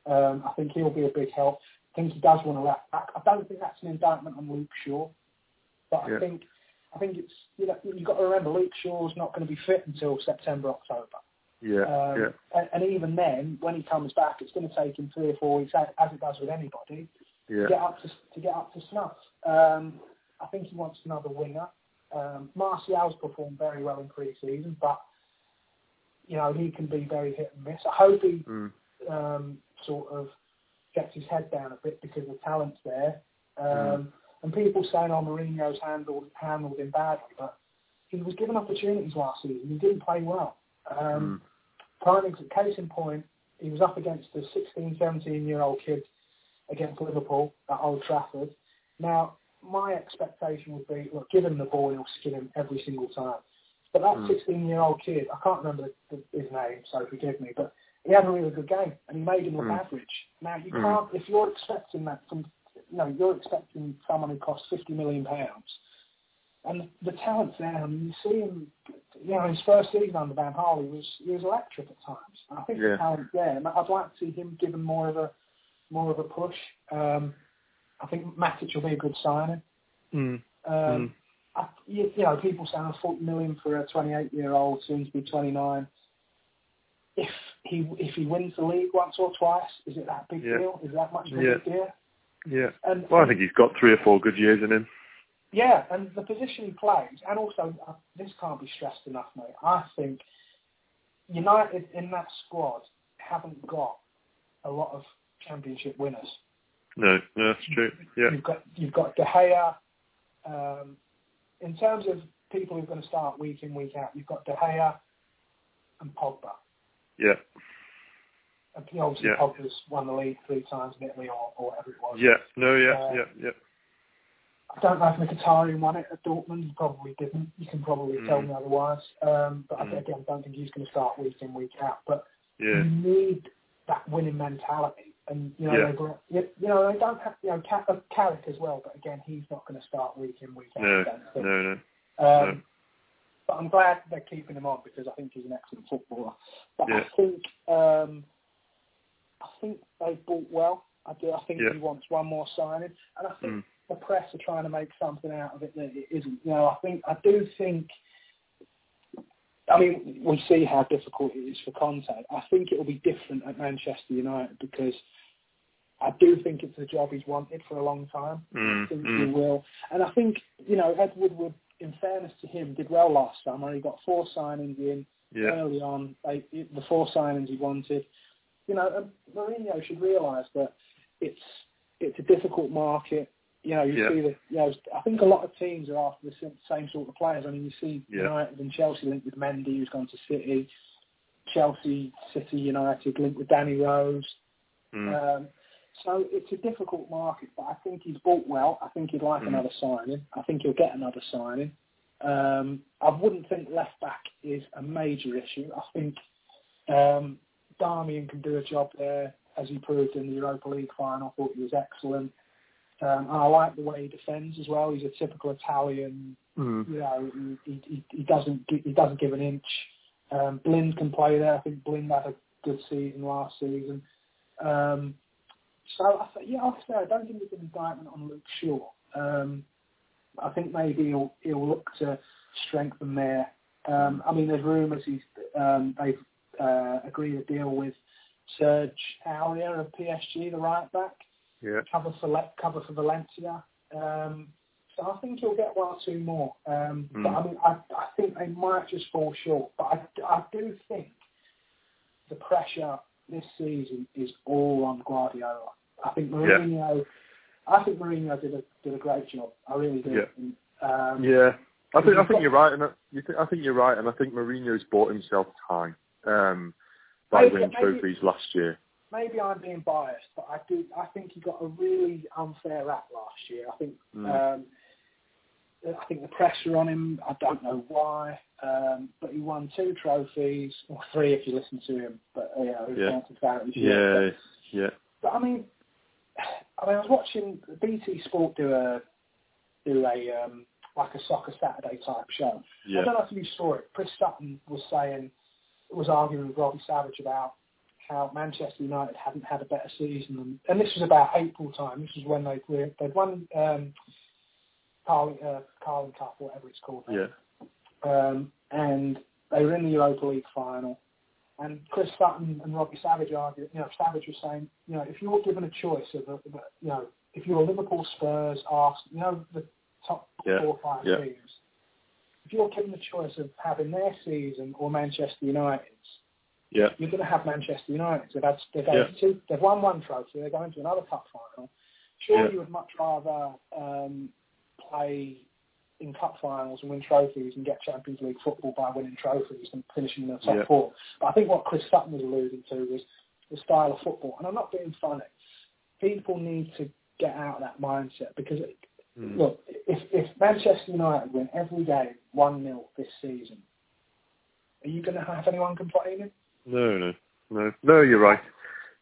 Um, I think he'll be a big help. I think he does want to left back. I don't think that's an indictment on Luke Shaw, but yeah. I think I think it's you know you've got to remember Luke Shaw's not going to be fit until September October. Yeah, um, yeah. And, and, even then, when he comes back, it's going to take him three or four weeks, as it does with anybody, yeah. to get up to to get up to snuff. Um, I think he wants another winger. Um, Martial's performed very well in pre-season, but you know, he can be very hit and miss. I hope he mm. um, sort of gets his head down a bit because the talent's there. Um, mm. And people saying, "Oh, Mourinho's handled handled him badly," but he was given opportunities last season. He didn't play well. Um, mm. Case in point, he was up against a 16, 17 year old kid against Liverpool at Old Trafford. Now, my expectation would be, look, give him the ball, he'll skin him every single time. But that 16 mm. year old kid, I can't remember the, his name, so forgive me, but he had a really good game and he made him look mm. average. Now you mm. can't, if you're expecting that from, you know, you're expecting someone who costs 50 million pounds and the talent's there. I mean, you see him. You know, his first season under Van Gaal was he was electric at times. I think Yeah. the talent's there, and I'd like to see him given more of a more of a push. Um, I think Matic will be a good signing. Mm. Um, Mm. I, you, you know, people saying 40 million for a 28 year old, soon to be 29. If he if he wins the league once or twice, is it that big Yeah. deal? Is that much of a Yeah. big deal? Yeah. And Well, I think he's got three or four good years in him. Yeah, and the position he plays, and also uh, this can't be stressed enough, mate. I think United in that squad haven't got a lot of championship winners. No, no, that's true. Yeah. You've got you've got De Gea. Um, in terms of people who are going to start week in week out, you've got De Gea and Pogba. Yeah. And obviously Yeah. Pogba's won the league three times in Italy or, or whatever it was. Yeah. No, yeah, Uh, yeah, yeah. I don't know if Mkhitaryan won it at Dortmund. He probably didn't. You can probably tell Mm. me otherwise. Um, but I Mm. again, don't think he's going to start week in week out. But Yeah. you need that winning mentality. And you know, Yeah. they've you, you know, they don't have you know Ca- uh, Carrick as well. But again, he's not going to start week in week out. No, no, no. Um, no. But I'm glad they're keeping him on because I think he's an excellent footballer. But Yeah. I think um, I think they bought well. I do. I think Yeah. he wants one more signing, and I think Mm. The press are trying to make something out of it that it isn't. You know, I think I do think. I mean, we see how difficult it is for Conte. I think it will be different at Manchester United because I do think it's the job he's wanted for a long time. Mm, I think mm. he will, and I think you know Ed Woodward. In fairness to him, did well last summer. He got four signings in Yeah. early on. The four signings he wanted. You know, and Mourinho should realise that it's it's a difficult market. You know, you Yeah. see the you know, I think a lot of teams are after the same- same sort of players. I mean, you see Yeah. United and Chelsea linked with Mendy, who's gone to City. Chelsea, City, United linked with Danny Rose. Mm. Um, so it's a difficult market, but I think he's bought well. I think he'd like Mm. another signing. I think he'll get another signing. Um, I wouldn't think left back is a major issue. I think um, Darmian can do a job there, as he proved in the Europa League final. I thought he was excellent. Um, and I like the way he defends as well. He's a typical Italian. Mm. You know, he, he, he doesn't gi- he doesn't give an inch. Um, Blind can play there. I think Blind had a good season last season. Um, so I th- yeah, like I say, I don't think it's an indictment on Luke Shaw. Um, I think maybe he'll he'll look to strengthen there. Um, I mean, there's rumours he's um, they've uh, agreed a deal with Serge Aurier of PSG, the right back, Yeah. cover for cover for Valencia. Um, so I think he'll get one or two more. Um, But Mm. I mean, I, I think they might just fall short. But I, I do think the pressure this season is all on Guardiola. I think Mourinho. I think Mourinho did a did a great job. I really do. Yeah. Um, Yeah, I think I think you're right, and I, you think I think you're right, and I think Mourinho's bought himself time um, by winning trophies last year. Maybe I'm being biased, but I do. I think he got a really unfair rap last year. I think. Mm. Um, I think the pressure on him. I don't know why, um, but he won two trophies, or three if you listen to him. But you know, Yeah. yeah. about his Yeah, yeah, But I mean, I mean, I was watching BT Sport do a do a um, like a soccer Saturday type show. I don't know if you saw it. Chris Sutton was saying, was arguing with Robbie Savage about how Manchester United hadn't had a better season, and, and this was about April time. This was when they were they'd won um, Carling, uh, Carling Cup, whatever it's called. now. yeah, Um, and they were in the Europa League final. And Chris Sutton and Robbie Savage argued, you know, Savage was saying, you know, if you're given a choice of, a, of a- you know, if you're Liverpool, Spurs, Arsenal, you know, the top Yeah, four or five yeah. teams, if you're given the choice of having their season or Manchester United's, yeah, you're going to have Manchester United. They've had, they've, had Yeah. two, they've won one trophy. They're going to another cup final. Sure, Yeah. you would much rather um, play in cup finals and win trophies and get Champions League football by winning trophies than finishing in the top Yeah. four. But I think what Chris Sutton was alluding to was the style of football. And I'm not being funny. People need to get out of that mindset because it, Mm. look, if, if Manchester United win every game 1-0 this season, are you going to have anyone complaining? No, no, no, no. You're right.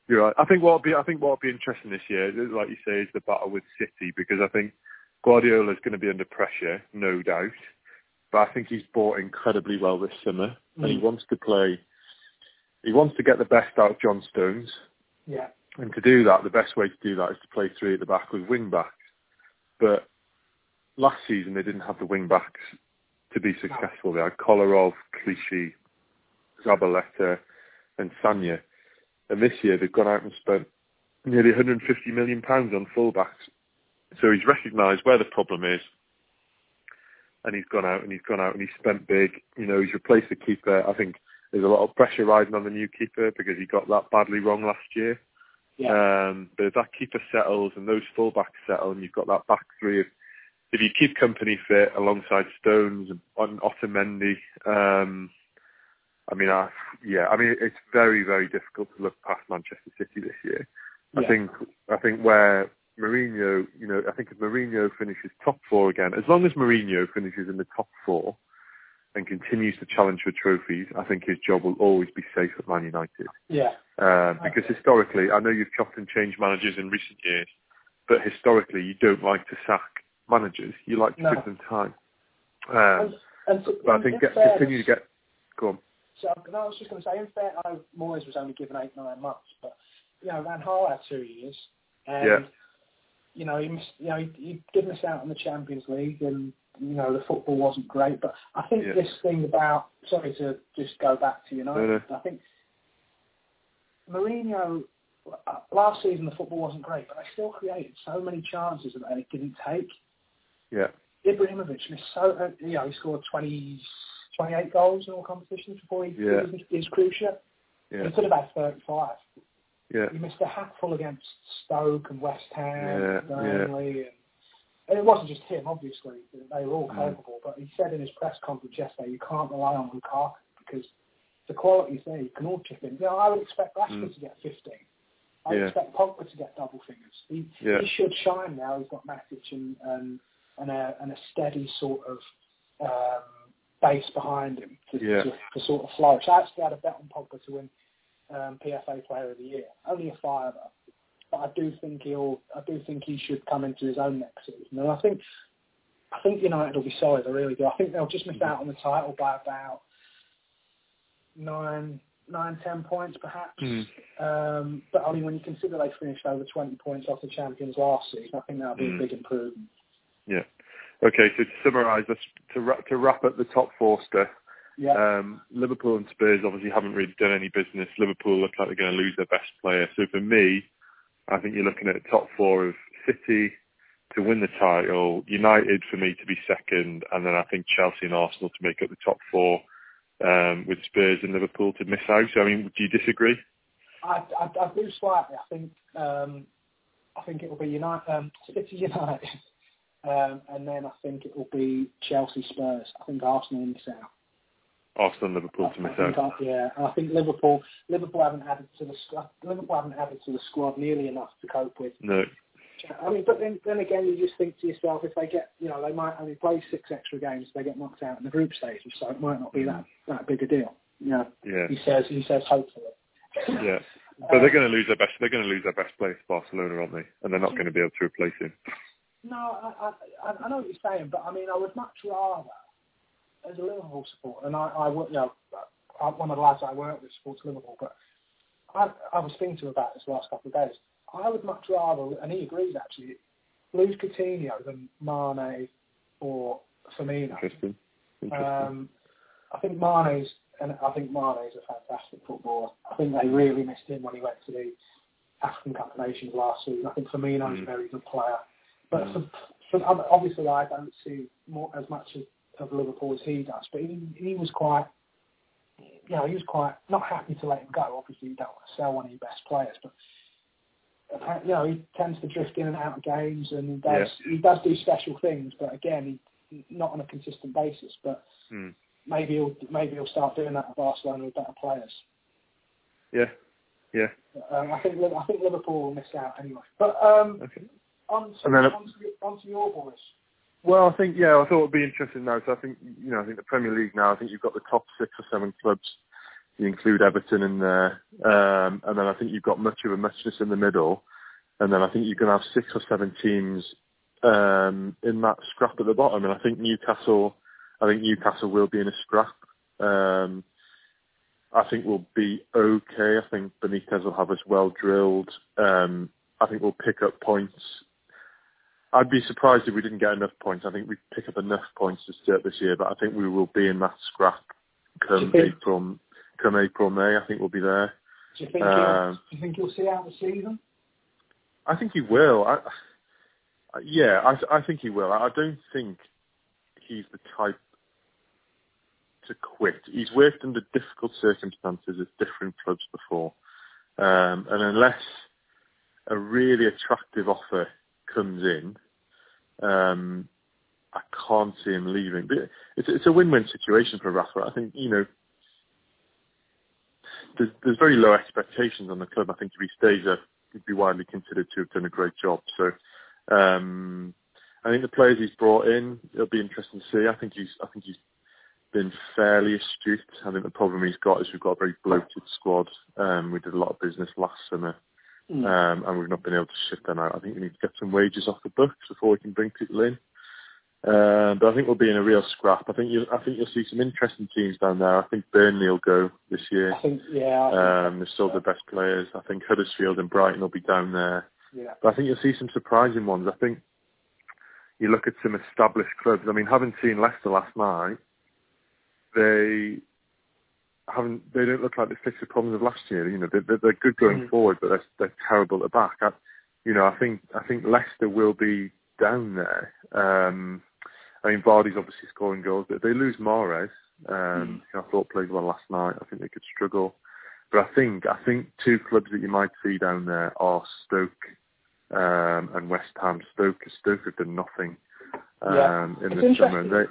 You're right. I think what'll be I think what'll be interesting this year, like you say, is the battle with City because I think Guardiola is going to be under pressure, no doubt. But I think he's bought incredibly well this summer, mm. and he mm. wants to play. He wants to get the best out of John Stones. Yeah. And to do that, the best way to do that is to play three at the back with wing backs. But last season they didn't have the wing backs to be successful. They had Kolarov, Clichy, Zabaleta, and Sagna. And this year they've gone out and spent nearly 150 million pounds on fullbacks. So he's recognised where the problem is, and he's gone out and he's gone out and he's spent big. You know, he's replaced the keeper. I think there's a lot of pressure riding on the new keeper because he got that badly wrong last year. Yeah. Um, but if that keeper settles and those fullbacks settle, and you've got that back three of if you keep Kompany fit alongside Stones and Otamendi, um, I mean, I, yeah, I mean, it's very, very difficult to look past Manchester City this year. Yeah. I think, I think where Mourinho, you know, I think if Mourinho finishes top four again, as long as Mourinho finishes in the top four and continues to challenge for trophies, I think his job will always be safe at Man United. Yeah. Uh, because okay. historically, I know you've chopped and changed managers in recent years, but historically, you don't like to sack managers. You like to no. give them time. Um, and, and so, but I think get, continue to get. Go on. So no, I was just going to say, in fair, I Moyes was only given eight nine months, but you know Van Gaal had two years, and yeah. you know he missed, you know he, he did miss out on the Champions League, and you know the football wasn't great. But I think yeah. this thing about sorry to just go back to United, no, no. I think Mourinho uh, last season the football wasn't great, but they still created so many chances that they didn't take. Yeah. Ibrahimovic missed so, uh, you know, he scored 20, 28 goals in all competitions before he yeah. his, his cruciate. Yeah. He could have had 35. Yeah. He missed a hatful against Stoke and West Ham yeah. and Burnley. Yeah. And, and it wasn't just him, obviously. They were all mm. capable. But he said in his press conference yesterday, you can't rely on Lukaku because the quality's there. You can all chip in. You know, I would expect Rashford mm. to get 15. I yeah. expect Pogba to get double figures. He, yeah. he should shine now. He's got Matic and, and and a, and a steady sort of um, base behind him to, yeah. to, to, sort of flourish. I actually had a bet on Pogba to win um, PFA Player of the Year. Only a fiver, but I do think he'll. I do think he should come into his own next season. And I think I think United will be solid. I really do. I think they'll just miss mm-hmm. out on the title by about nine, nine, ten points perhaps. Mm. Um, but I mean, when you consider they finished over 20 points off the champions last season, I think that'll be mm. a big improvement. Yeah. Okay, so to summarise, to wrap, to wrap up the top four stuff, yeah. Um, Liverpool and Spurs obviously haven't really done any business. Liverpool look like they're going to lose their best player. So for me, I think you're looking at top four of City to win the title, United for me to be second, and then I think Chelsea and Arsenal to make up the top four, um, with Spurs and Liverpool to miss out. So I mean, do you disagree? I, I, I do slightly. I think um, I think it will be United, um, City United. Um, and then I think it will be Chelsea Spurs. I think Arsenal miss out. Arsenal Liverpool to miss out. I, yeah, I think Liverpool Liverpool haven't added to the squad. Liverpool haven't added to the squad nearly enough to cope with. No. I mean, but then, then again, you just think to yourself, if they get, you know, they might only play six extra games, they get knocked out in the group stages, so it might not be that that big a deal. Yeah. Yeah. He says. He says hopefully. yeah. But they're going to lose their best. They're going to lose their best player to Barcelona, aren't they? And they're not going to be able to replace him. No, I, I, I know what you're saying, but I mean, I would much rather, as a Liverpool supporter, and I, I work, you know, I, one of the lads I work with supports Liverpool, but I, I was thinking to him about this last couple of days. I would much rather, and he agrees actually, lose Coutinho than Mane or Firmino. Interesting. Interesting. Um, I think Mane's, and I think Mane's a fantastic footballer. I think they really missed him when he went to the African Cup of Nations last season. I think Firmino's mm. a very good player. But for, for, obviously, I don't see more as much of, of Liverpool as he does. But he, he was quite, you know, he was quite not happy to let him go. Obviously, you don't want to sell one of your best players, but you know, he tends to drift in and out of games, and he does yeah. he does do special things. But again, he, not on a consistent basis. But mm. maybe he'll maybe he'll start doing that at Barcelona with better players. Yeah, yeah. Um, I think I think Liverpool will miss out anyway. But um, okay. On to, and then, on, to, your boys. Well, I think yeah, I thought it'd be interesting now. So I think you know, I think the Premier League now. I think you've got the top six or seven clubs. You include Everton in there, um, and then I think you've got much of a muchness in the middle, and then I think you can have six or seven teams um, in that scrap at the bottom, and I think Newcastle, I think Newcastle will be in a scrap. Um, I think we'll be okay. I think Benitez will have us well drilled. Um, I think we'll pick up points. I'd be surprised if we didn't get enough points. I think we pick up enough points to start this year, but I think we will be in that scrap come April, come April, May. I think we'll be there. Do you think, um, do you think you'll see out the season? I think he will. I, yeah, I, I think he will. I don't think he's the type to quit. He's worked under difficult circumstances at different clubs before, um, and unless a really attractive offer comes in, um, I can't see him leaving. But it's, it's a win-win situation for Rafa. I think you know there's, there's very low expectations on the club. I think if he stays there, he'd be widely considered to have done a great job. So um, I think the players he's brought in, it'll be interesting to see. I think he's, I think he's been fairly astute. I think the problem he's got is we've got a very bloated squad. Um, we did a lot of business last summer, mm. Um, and we've not been able to shift them out. I think we need to get some wages off the books before we can bring people in. Um, but I think we'll be in a real scrap. I think you, I think you'll see some interesting teams down there. I think Burnley will go this year. I think, yeah. I um, they're still yeah. the best players. I think Huddersfield and Brighton will be down there. Yeah. But I think you'll see some surprising ones. I think you look at some established clubs. I mean, having seen Leicester last night, they haven't. They don't look like they fixed the problems of last year. You know, they're, they're good going mm. forward, but they're, they're terrible at the back. I, you know, I think I think Leicester will be down there. Um, I mean, Vardy's obviously scoring goals, but they lose Mahrez. Um, mm. I thought played well last night. I think they could struggle. But I think I think two clubs that you might see down there are Stoke um, and West Ham. Stoke Stoke have done nothing um, yeah. in it's the summer.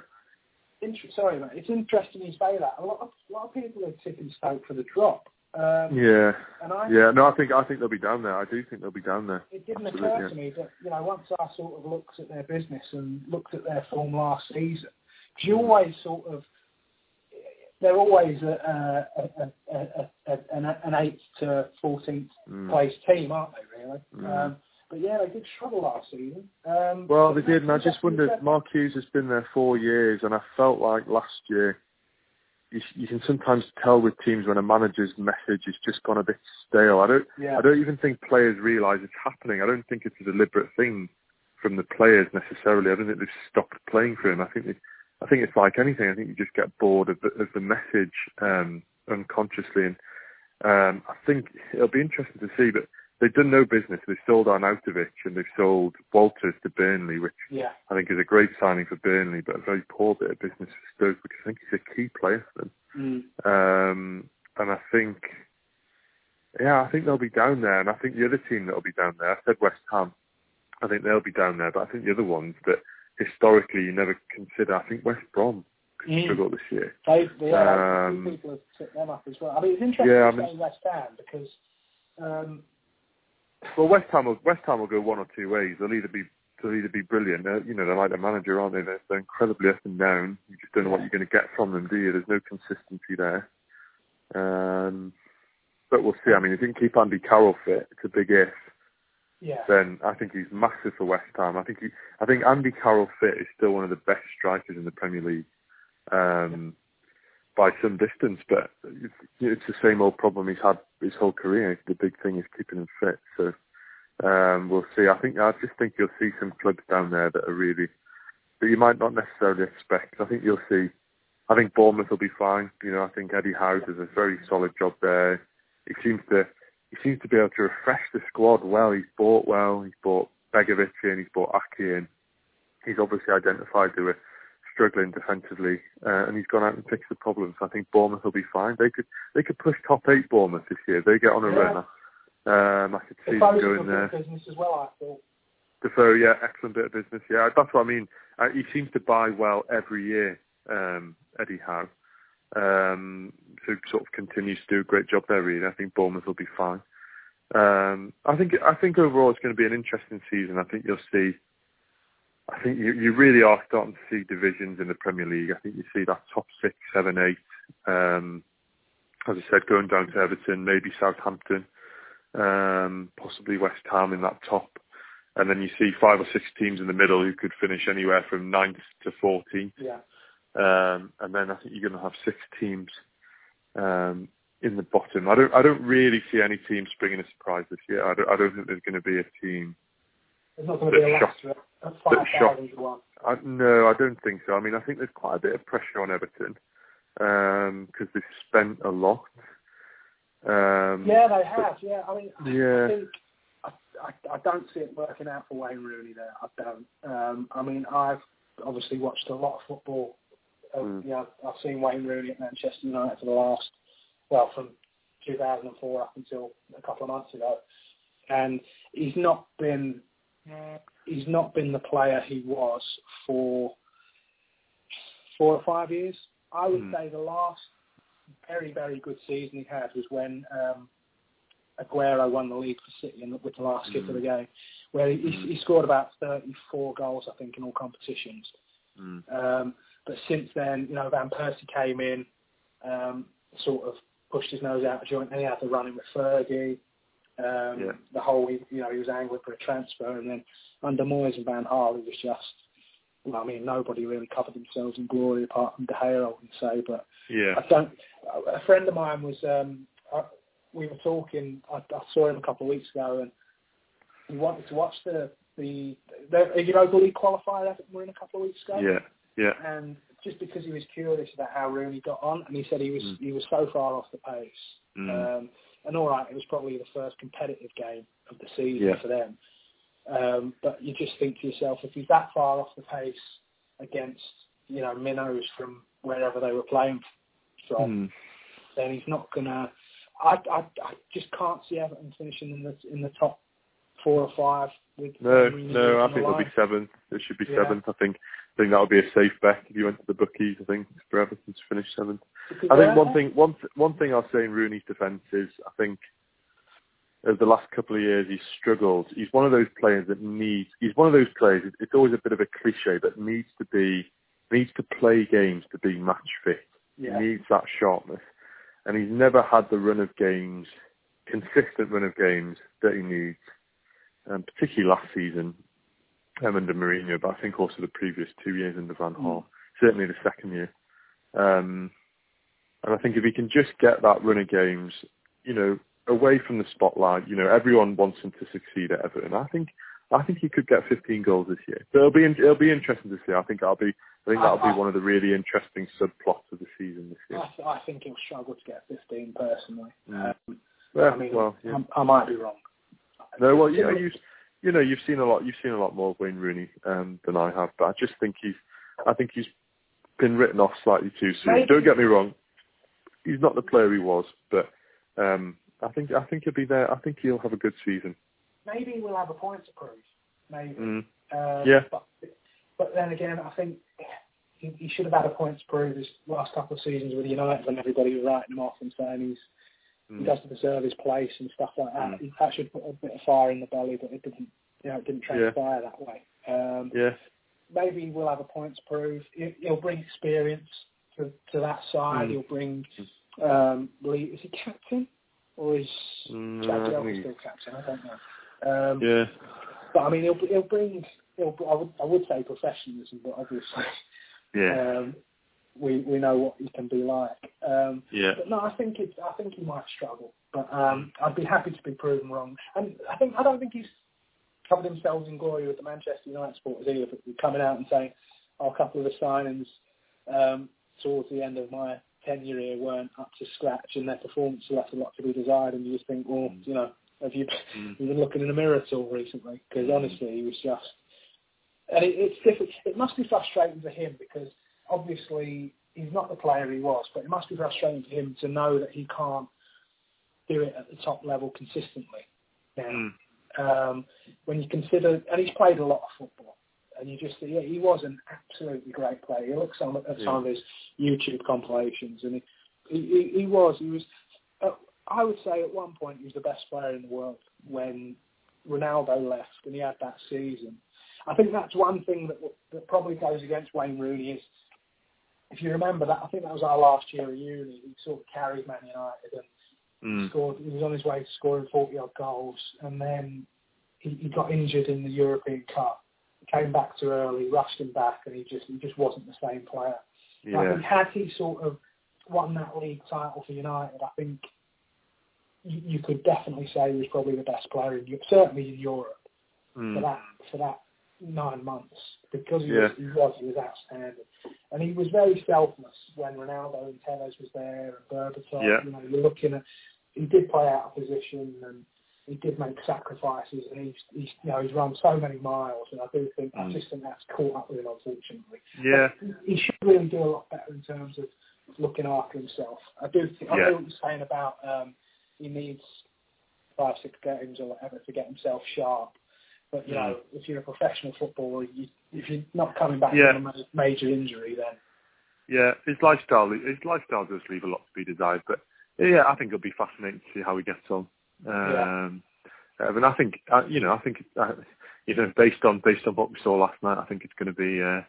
Inter- sorry, mate. It's interesting you say that. A lot of a lot of people are tipping Stoke for the drop. Um, yeah. I, yeah. No, I think I think they'll be down there. I do think they'll be down there. It didn't Absolutely, occur to yeah. me that you know once I sort of looked at their business and looked at their form last season, because you always sort of they're always a, a, a, a an, an eighth to fourteenth mm. place team, aren't they? Really. Mm. Um, but yeah, they did struggle last season. Um, well, they did, and I just wondered. Mark Hughes has been there four years, and I felt like last year you, you can sometimes tell with teams when a manager's message has just gone a bit stale. I don't, yeah. I don't even think players realise it's happening. I don't think it's a deliberate thing from the players necessarily. I don't think they've stopped playing for him. I think they, I think it's like anything. I think you just get bored of the, of the message um, unconsciously, and um, I think it'll be interesting to see. But they've done no business. They've sold Arnautovic and they've sold Walters to Burnley, which yeah. I think is a great signing for Burnley, but a very poor bit of business for Stoke because I think he's a key player for them. Mm. Um, and I think, yeah, I think they'll be down there. And I think the other team that'll be down there, I said West Ham, I think they'll be down there. But I think the other ones that historically you never consider, I think West Brom could mm. struggle this year. They, yeah, um, people have set them up as well. I mean, it's interesting yeah, to I mean, West Ham because. Um, well, West Ham will West Ham will go one or two ways. They'll either be they'll either be brilliant. They're, you know, they're like their manager, aren't they? They're, they're incredibly up and down. You just don't know what you're going to get from them, do you? There's no consistency there. Um, but we'll see. I mean, if you can keep Andy Carroll fit, it's a big if. Yeah. Then I think he's massive for West Ham. I think he, I think Andy Carroll fit is still one of the best strikers in the Premier League. Um, by some distance, but it's the same old problem he's had his whole career. The big thing is keeping him fit. So um, we'll see. I think I just think you'll see some clubs down there that are really that you might not necessarily expect. I think you'll see. I think Bournemouth will be fine. You know, I think Eddie Howe does a very solid job there. He seems to he seems to be able to refresh the squad well. He's bought well. He's bought Begovic in. He's bought Aké in. He's obviously identified there were struggling defensively, uh, and he's gone out and fixed the problems. I think Bournemouth will be fine. They could they could push top eight Bournemouth this year. They get on a yeah. run. Um, I could see them going there. Business as well, I thought. Defoe, yeah, excellent bit of business. Yeah, that's what I mean. Uh, he seems to buy well every year, um, Eddie Howe. Um, so sort of continues to do a great job there. Really, I think Bournemouth will be fine. Um, I think I think overall it's going to be an interesting season. I think you'll see I think you, you really are starting to see divisions in the Premier League. I think you see that top six, seven, eight. Um, as I said, going down to Everton, maybe Southampton, um, possibly West Ham in that top and then you see five or six teams in the middle who could finish anywhere from ninth to 14th. Yeah. Um, and then I think you're going to have six teams um, in the bottom. I don't I don't really see any team springing a surprise this year. I don't, I don't think there's going to be a team. There's not going to be a shocked, Leicester at five thousand to one. I, no, I don't think so. I mean, I think there's quite a bit of pressure on Everton because they've spent a lot. Um, Yeah, they have. Yeah, I mean, Yeah. I think I, I, I don't see it working out for Wayne Rooney there. I don't. Um, I mean, I've obviously watched a lot of football. Uh, Mm. You know, I've seen Wayne Rooney at Manchester United for the last, well, from 2004 up until a couple of months ago, and he's not been he's not been the player he was for four or five years. I would Mm. say the last very, very good season he had was when um, Aguero won the league for City in with the last kick of the game, where he, Mm. he scored about 34 goals, I think, in all competitions. Mm. Um, but since then, you know, Van Persie came in, um, sort of pushed his nose out of joint, and he had the running with Fergie. Um, Yeah. The whole, you know, he was angling for a transfer, and then under Moyes and Van Gaal, he was just, well, I mean, nobody really covered themselves in glory apart from De Gea, I would say. But Yeah. I don't. A friend of mine was. Um, I, we were talking. I, I saw him a couple of weeks ago, and he wanted to watch the the, you know the Europa League qualifier that we were in a couple of weeks ago. Yeah. Yeah. And just because he was curious about how Rooney got on, and he said he was Mm. he was so far off the pace. Mm. Um, and all right, it was probably the first competitive game of the season Yeah. for them. Um, but you just think to yourself, if he's that far off the pace against you know minnows from wherever they were playing from, Mm. then he's not gonna. I, I, I just can't see Everton finishing in the in the top four or five. With No, no, I think they'll be seventh. It should be Yeah. seventh. I think. I think that would be a safe bet if you went to the bookies. I think for Everton to finish seventh. I think one thing, one th- one thing I'll say in Rooney's defence is, I think over the last couple of years he's struggled. He's one of those players that needs. He's one of those players. It's always a bit of a cliche, but needs to be needs to play games to be match fit. Yeah. He needs that sharpness, and he's never had the run of games, consistent run of games that he needs. Um, particularly last season, um, under Mourinho, but I think also the previous two years under Van Gaal. Certainly the second year. Um, and I think if he can just get that run of games, you know, away from the spotlight, you know, everyone wants him to succeed at Everton. I think I think he could get 15 goals this year. So it'll be it'll be interesting to see. I think that'll be I think that'll be one of the really interesting subplots of the season this year. I, I think he'll struggle to get 15 personally. Mm. Um, Yeah, I mean, well, yeah. I, I might be wrong. No, well, you know, you you know, you've seen a lot. You've seen a lot more of Wayne Rooney um, than I have, but I just think he's, I think he's been written off slightly too soon. Maybe- Don't get me wrong, he's not the player he was, but um, I think I think he'll be there. I think he'll have a good season. Maybe we'll have a point to prove. Maybe. Mm. Um, Yeah. But, but then again, I think he, he should have had a point to prove his last couple of seasons with United when everybody was writing him off and saying he's he Mm. doesn't deserve his place and stuff like that. Mm. That should put a bit of fire in the belly, but it didn't. You know, it didn't Yeah. transpire that way. Um, Yeah, maybe we'll have a point to prove. He- He'll bring experience to, to that side. Mm. He'll bring. Um, Lee, is he captain or is Mm, think- still captain? I don't know. Um, yeah, But I mean, he'll he'll bring. He'll, I would I would say professionalism, but obviously yeah, um, we we know what he can be like. Um, yeah. but no, I think it. I think he might struggle, but um, I'd be happy to be proven wrong. And I think I don't think he's covered himself in glory with the Manchester United supporters either. But coming out and saying, "Oh, a couple of the signings um, towards the end of my tenure here weren't up to scratch, and their performance left a lot to be desired." And you just think, well, you know, have you Mm. you've been looking in the mirror at all recently? Because Mm. honestly, he was just. And it, it's different. It must be frustrating for him because obviously he's not the player he was, but it must be frustrating for him to know that he can't do it at the top level consistently. Now, Mm. um, when you consider, and he's played a lot of football, and you just yeah, he was an absolutely great player. You look some, at some of his YouTube compilations, and he, he, he was he was. Uh, I would say at one point he was the best player in the world when Ronaldo left, and he had that season. I think that's one thing that that probably goes against Wayne Rooney is if you remember that I think that was our last year of uni. He sort of carried Man United and Mm. scored. He was on his way to scoring forty odd goals, and then he, he got injured in the European Cup, came back too early, rushed him back, and he just he just wasn't the same player. Yeah. I think had he sort of won that league title for United, I think you, you could definitely say he was probably the best player in Europe, certainly in Europe Mm. for that for that nine months because he, Yeah. was, he was he was outstanding, and he was very selfless when Ronaldo and Tevez was there and Berbatov. Yeah. You know, you're looking at he did play out of position and he did make sacrifices and he's, he's you know he's run so many miles and I do think I Mm. just think that's caught up with him unfortunately. Yeah. But he should really do a lot better in terms of looking after himself. I do think I know what you're saying about um, he needs five six games or whatever to get himself sharp. But you Mm. know, if you're a professional footballer, you, if you're not coming back Yeah. from a major injury, then Yeah, his lifestyle his lifestyle does leave a lot to be desired, but yeah, I think it'll be fascinating to see how he gets on. Um, uh, and I think uh, you know, I think uh, you know, based on based on what we saw last night, I think it's going to be uh,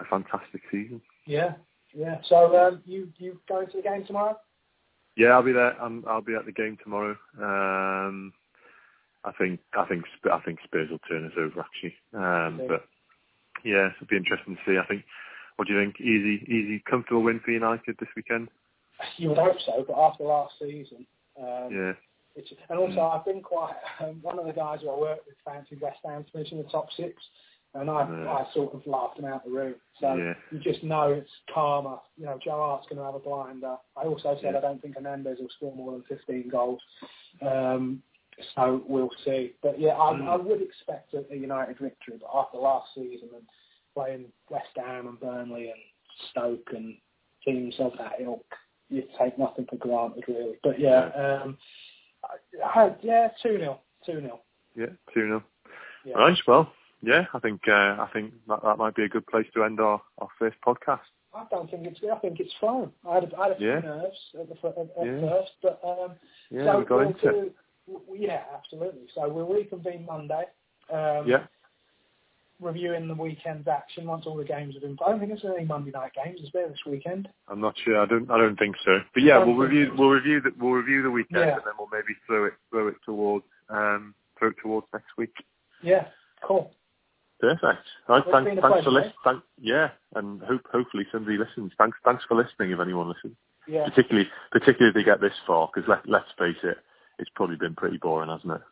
a fantastic season. yeah, yeah. So um, you you going to the game tomorrow? Yeah, I'll be there. I'm, I'll be at the game tomorrow. Um, I think I think I think Spurs will turn us over actually. Um, Okay. but yeah, it'll be interesting to see. I think. What do you think? Easy, easy, comfortable win for United this weekend. You would hope so, but after last season, um, Yeah, It's, and also, I've been quite um, one of the guys who I work with fancy West Ham to finish in the top six, and I, Yeah. I sort of laughed him out of the room. So Yeah. you just know it's karma. You know, Joe Hart's going to have a blinder. I also said Yeah. I don't think Hernandez will score more than 15 goals. Um, so we'll see. But yeah, I, Mm. I would expect a, a United victory. But after last season and playing West Ham and Burnley and Stoke and teams of that ilk, you take nothing for granted, really. But yeah, um, I, I, yeah, two 0 two 0 yeah, two 0 Yeah. Right. Well, yeah, I think uh, I think that, that might be a good place to end our, our first podcast. I don't think it's. I think it's fine. I had, a- I had a few Yeah. nerves at, the, at, at Yeah. first, but um, Yeah, so we got we'll into it. do, Yeah, absolutely. So we'll reconvene Monday. Um, Yeah, Reviewing the weekend's action once all the games have been played. I don't think there's any Monday night games. Is there this weekend? I'm not sure. I don't. I don't think so. But yeah, we'll review. We'll review the. We'll review the weekend, Yeah. and then we'll maybe throw it. Throw it towards. Um, throw it towards next week. Yeah, cool. Perfect. All right. Well, it's Thanks. Thanks for pleasure, listening. Yeah, and hope hopefully somebody listens. Thanks. Thanks for listening. If anyone listens, Yeah. particularly particularly if they get this far, because let let's face it, it's probably been pretty boring, hasn't it?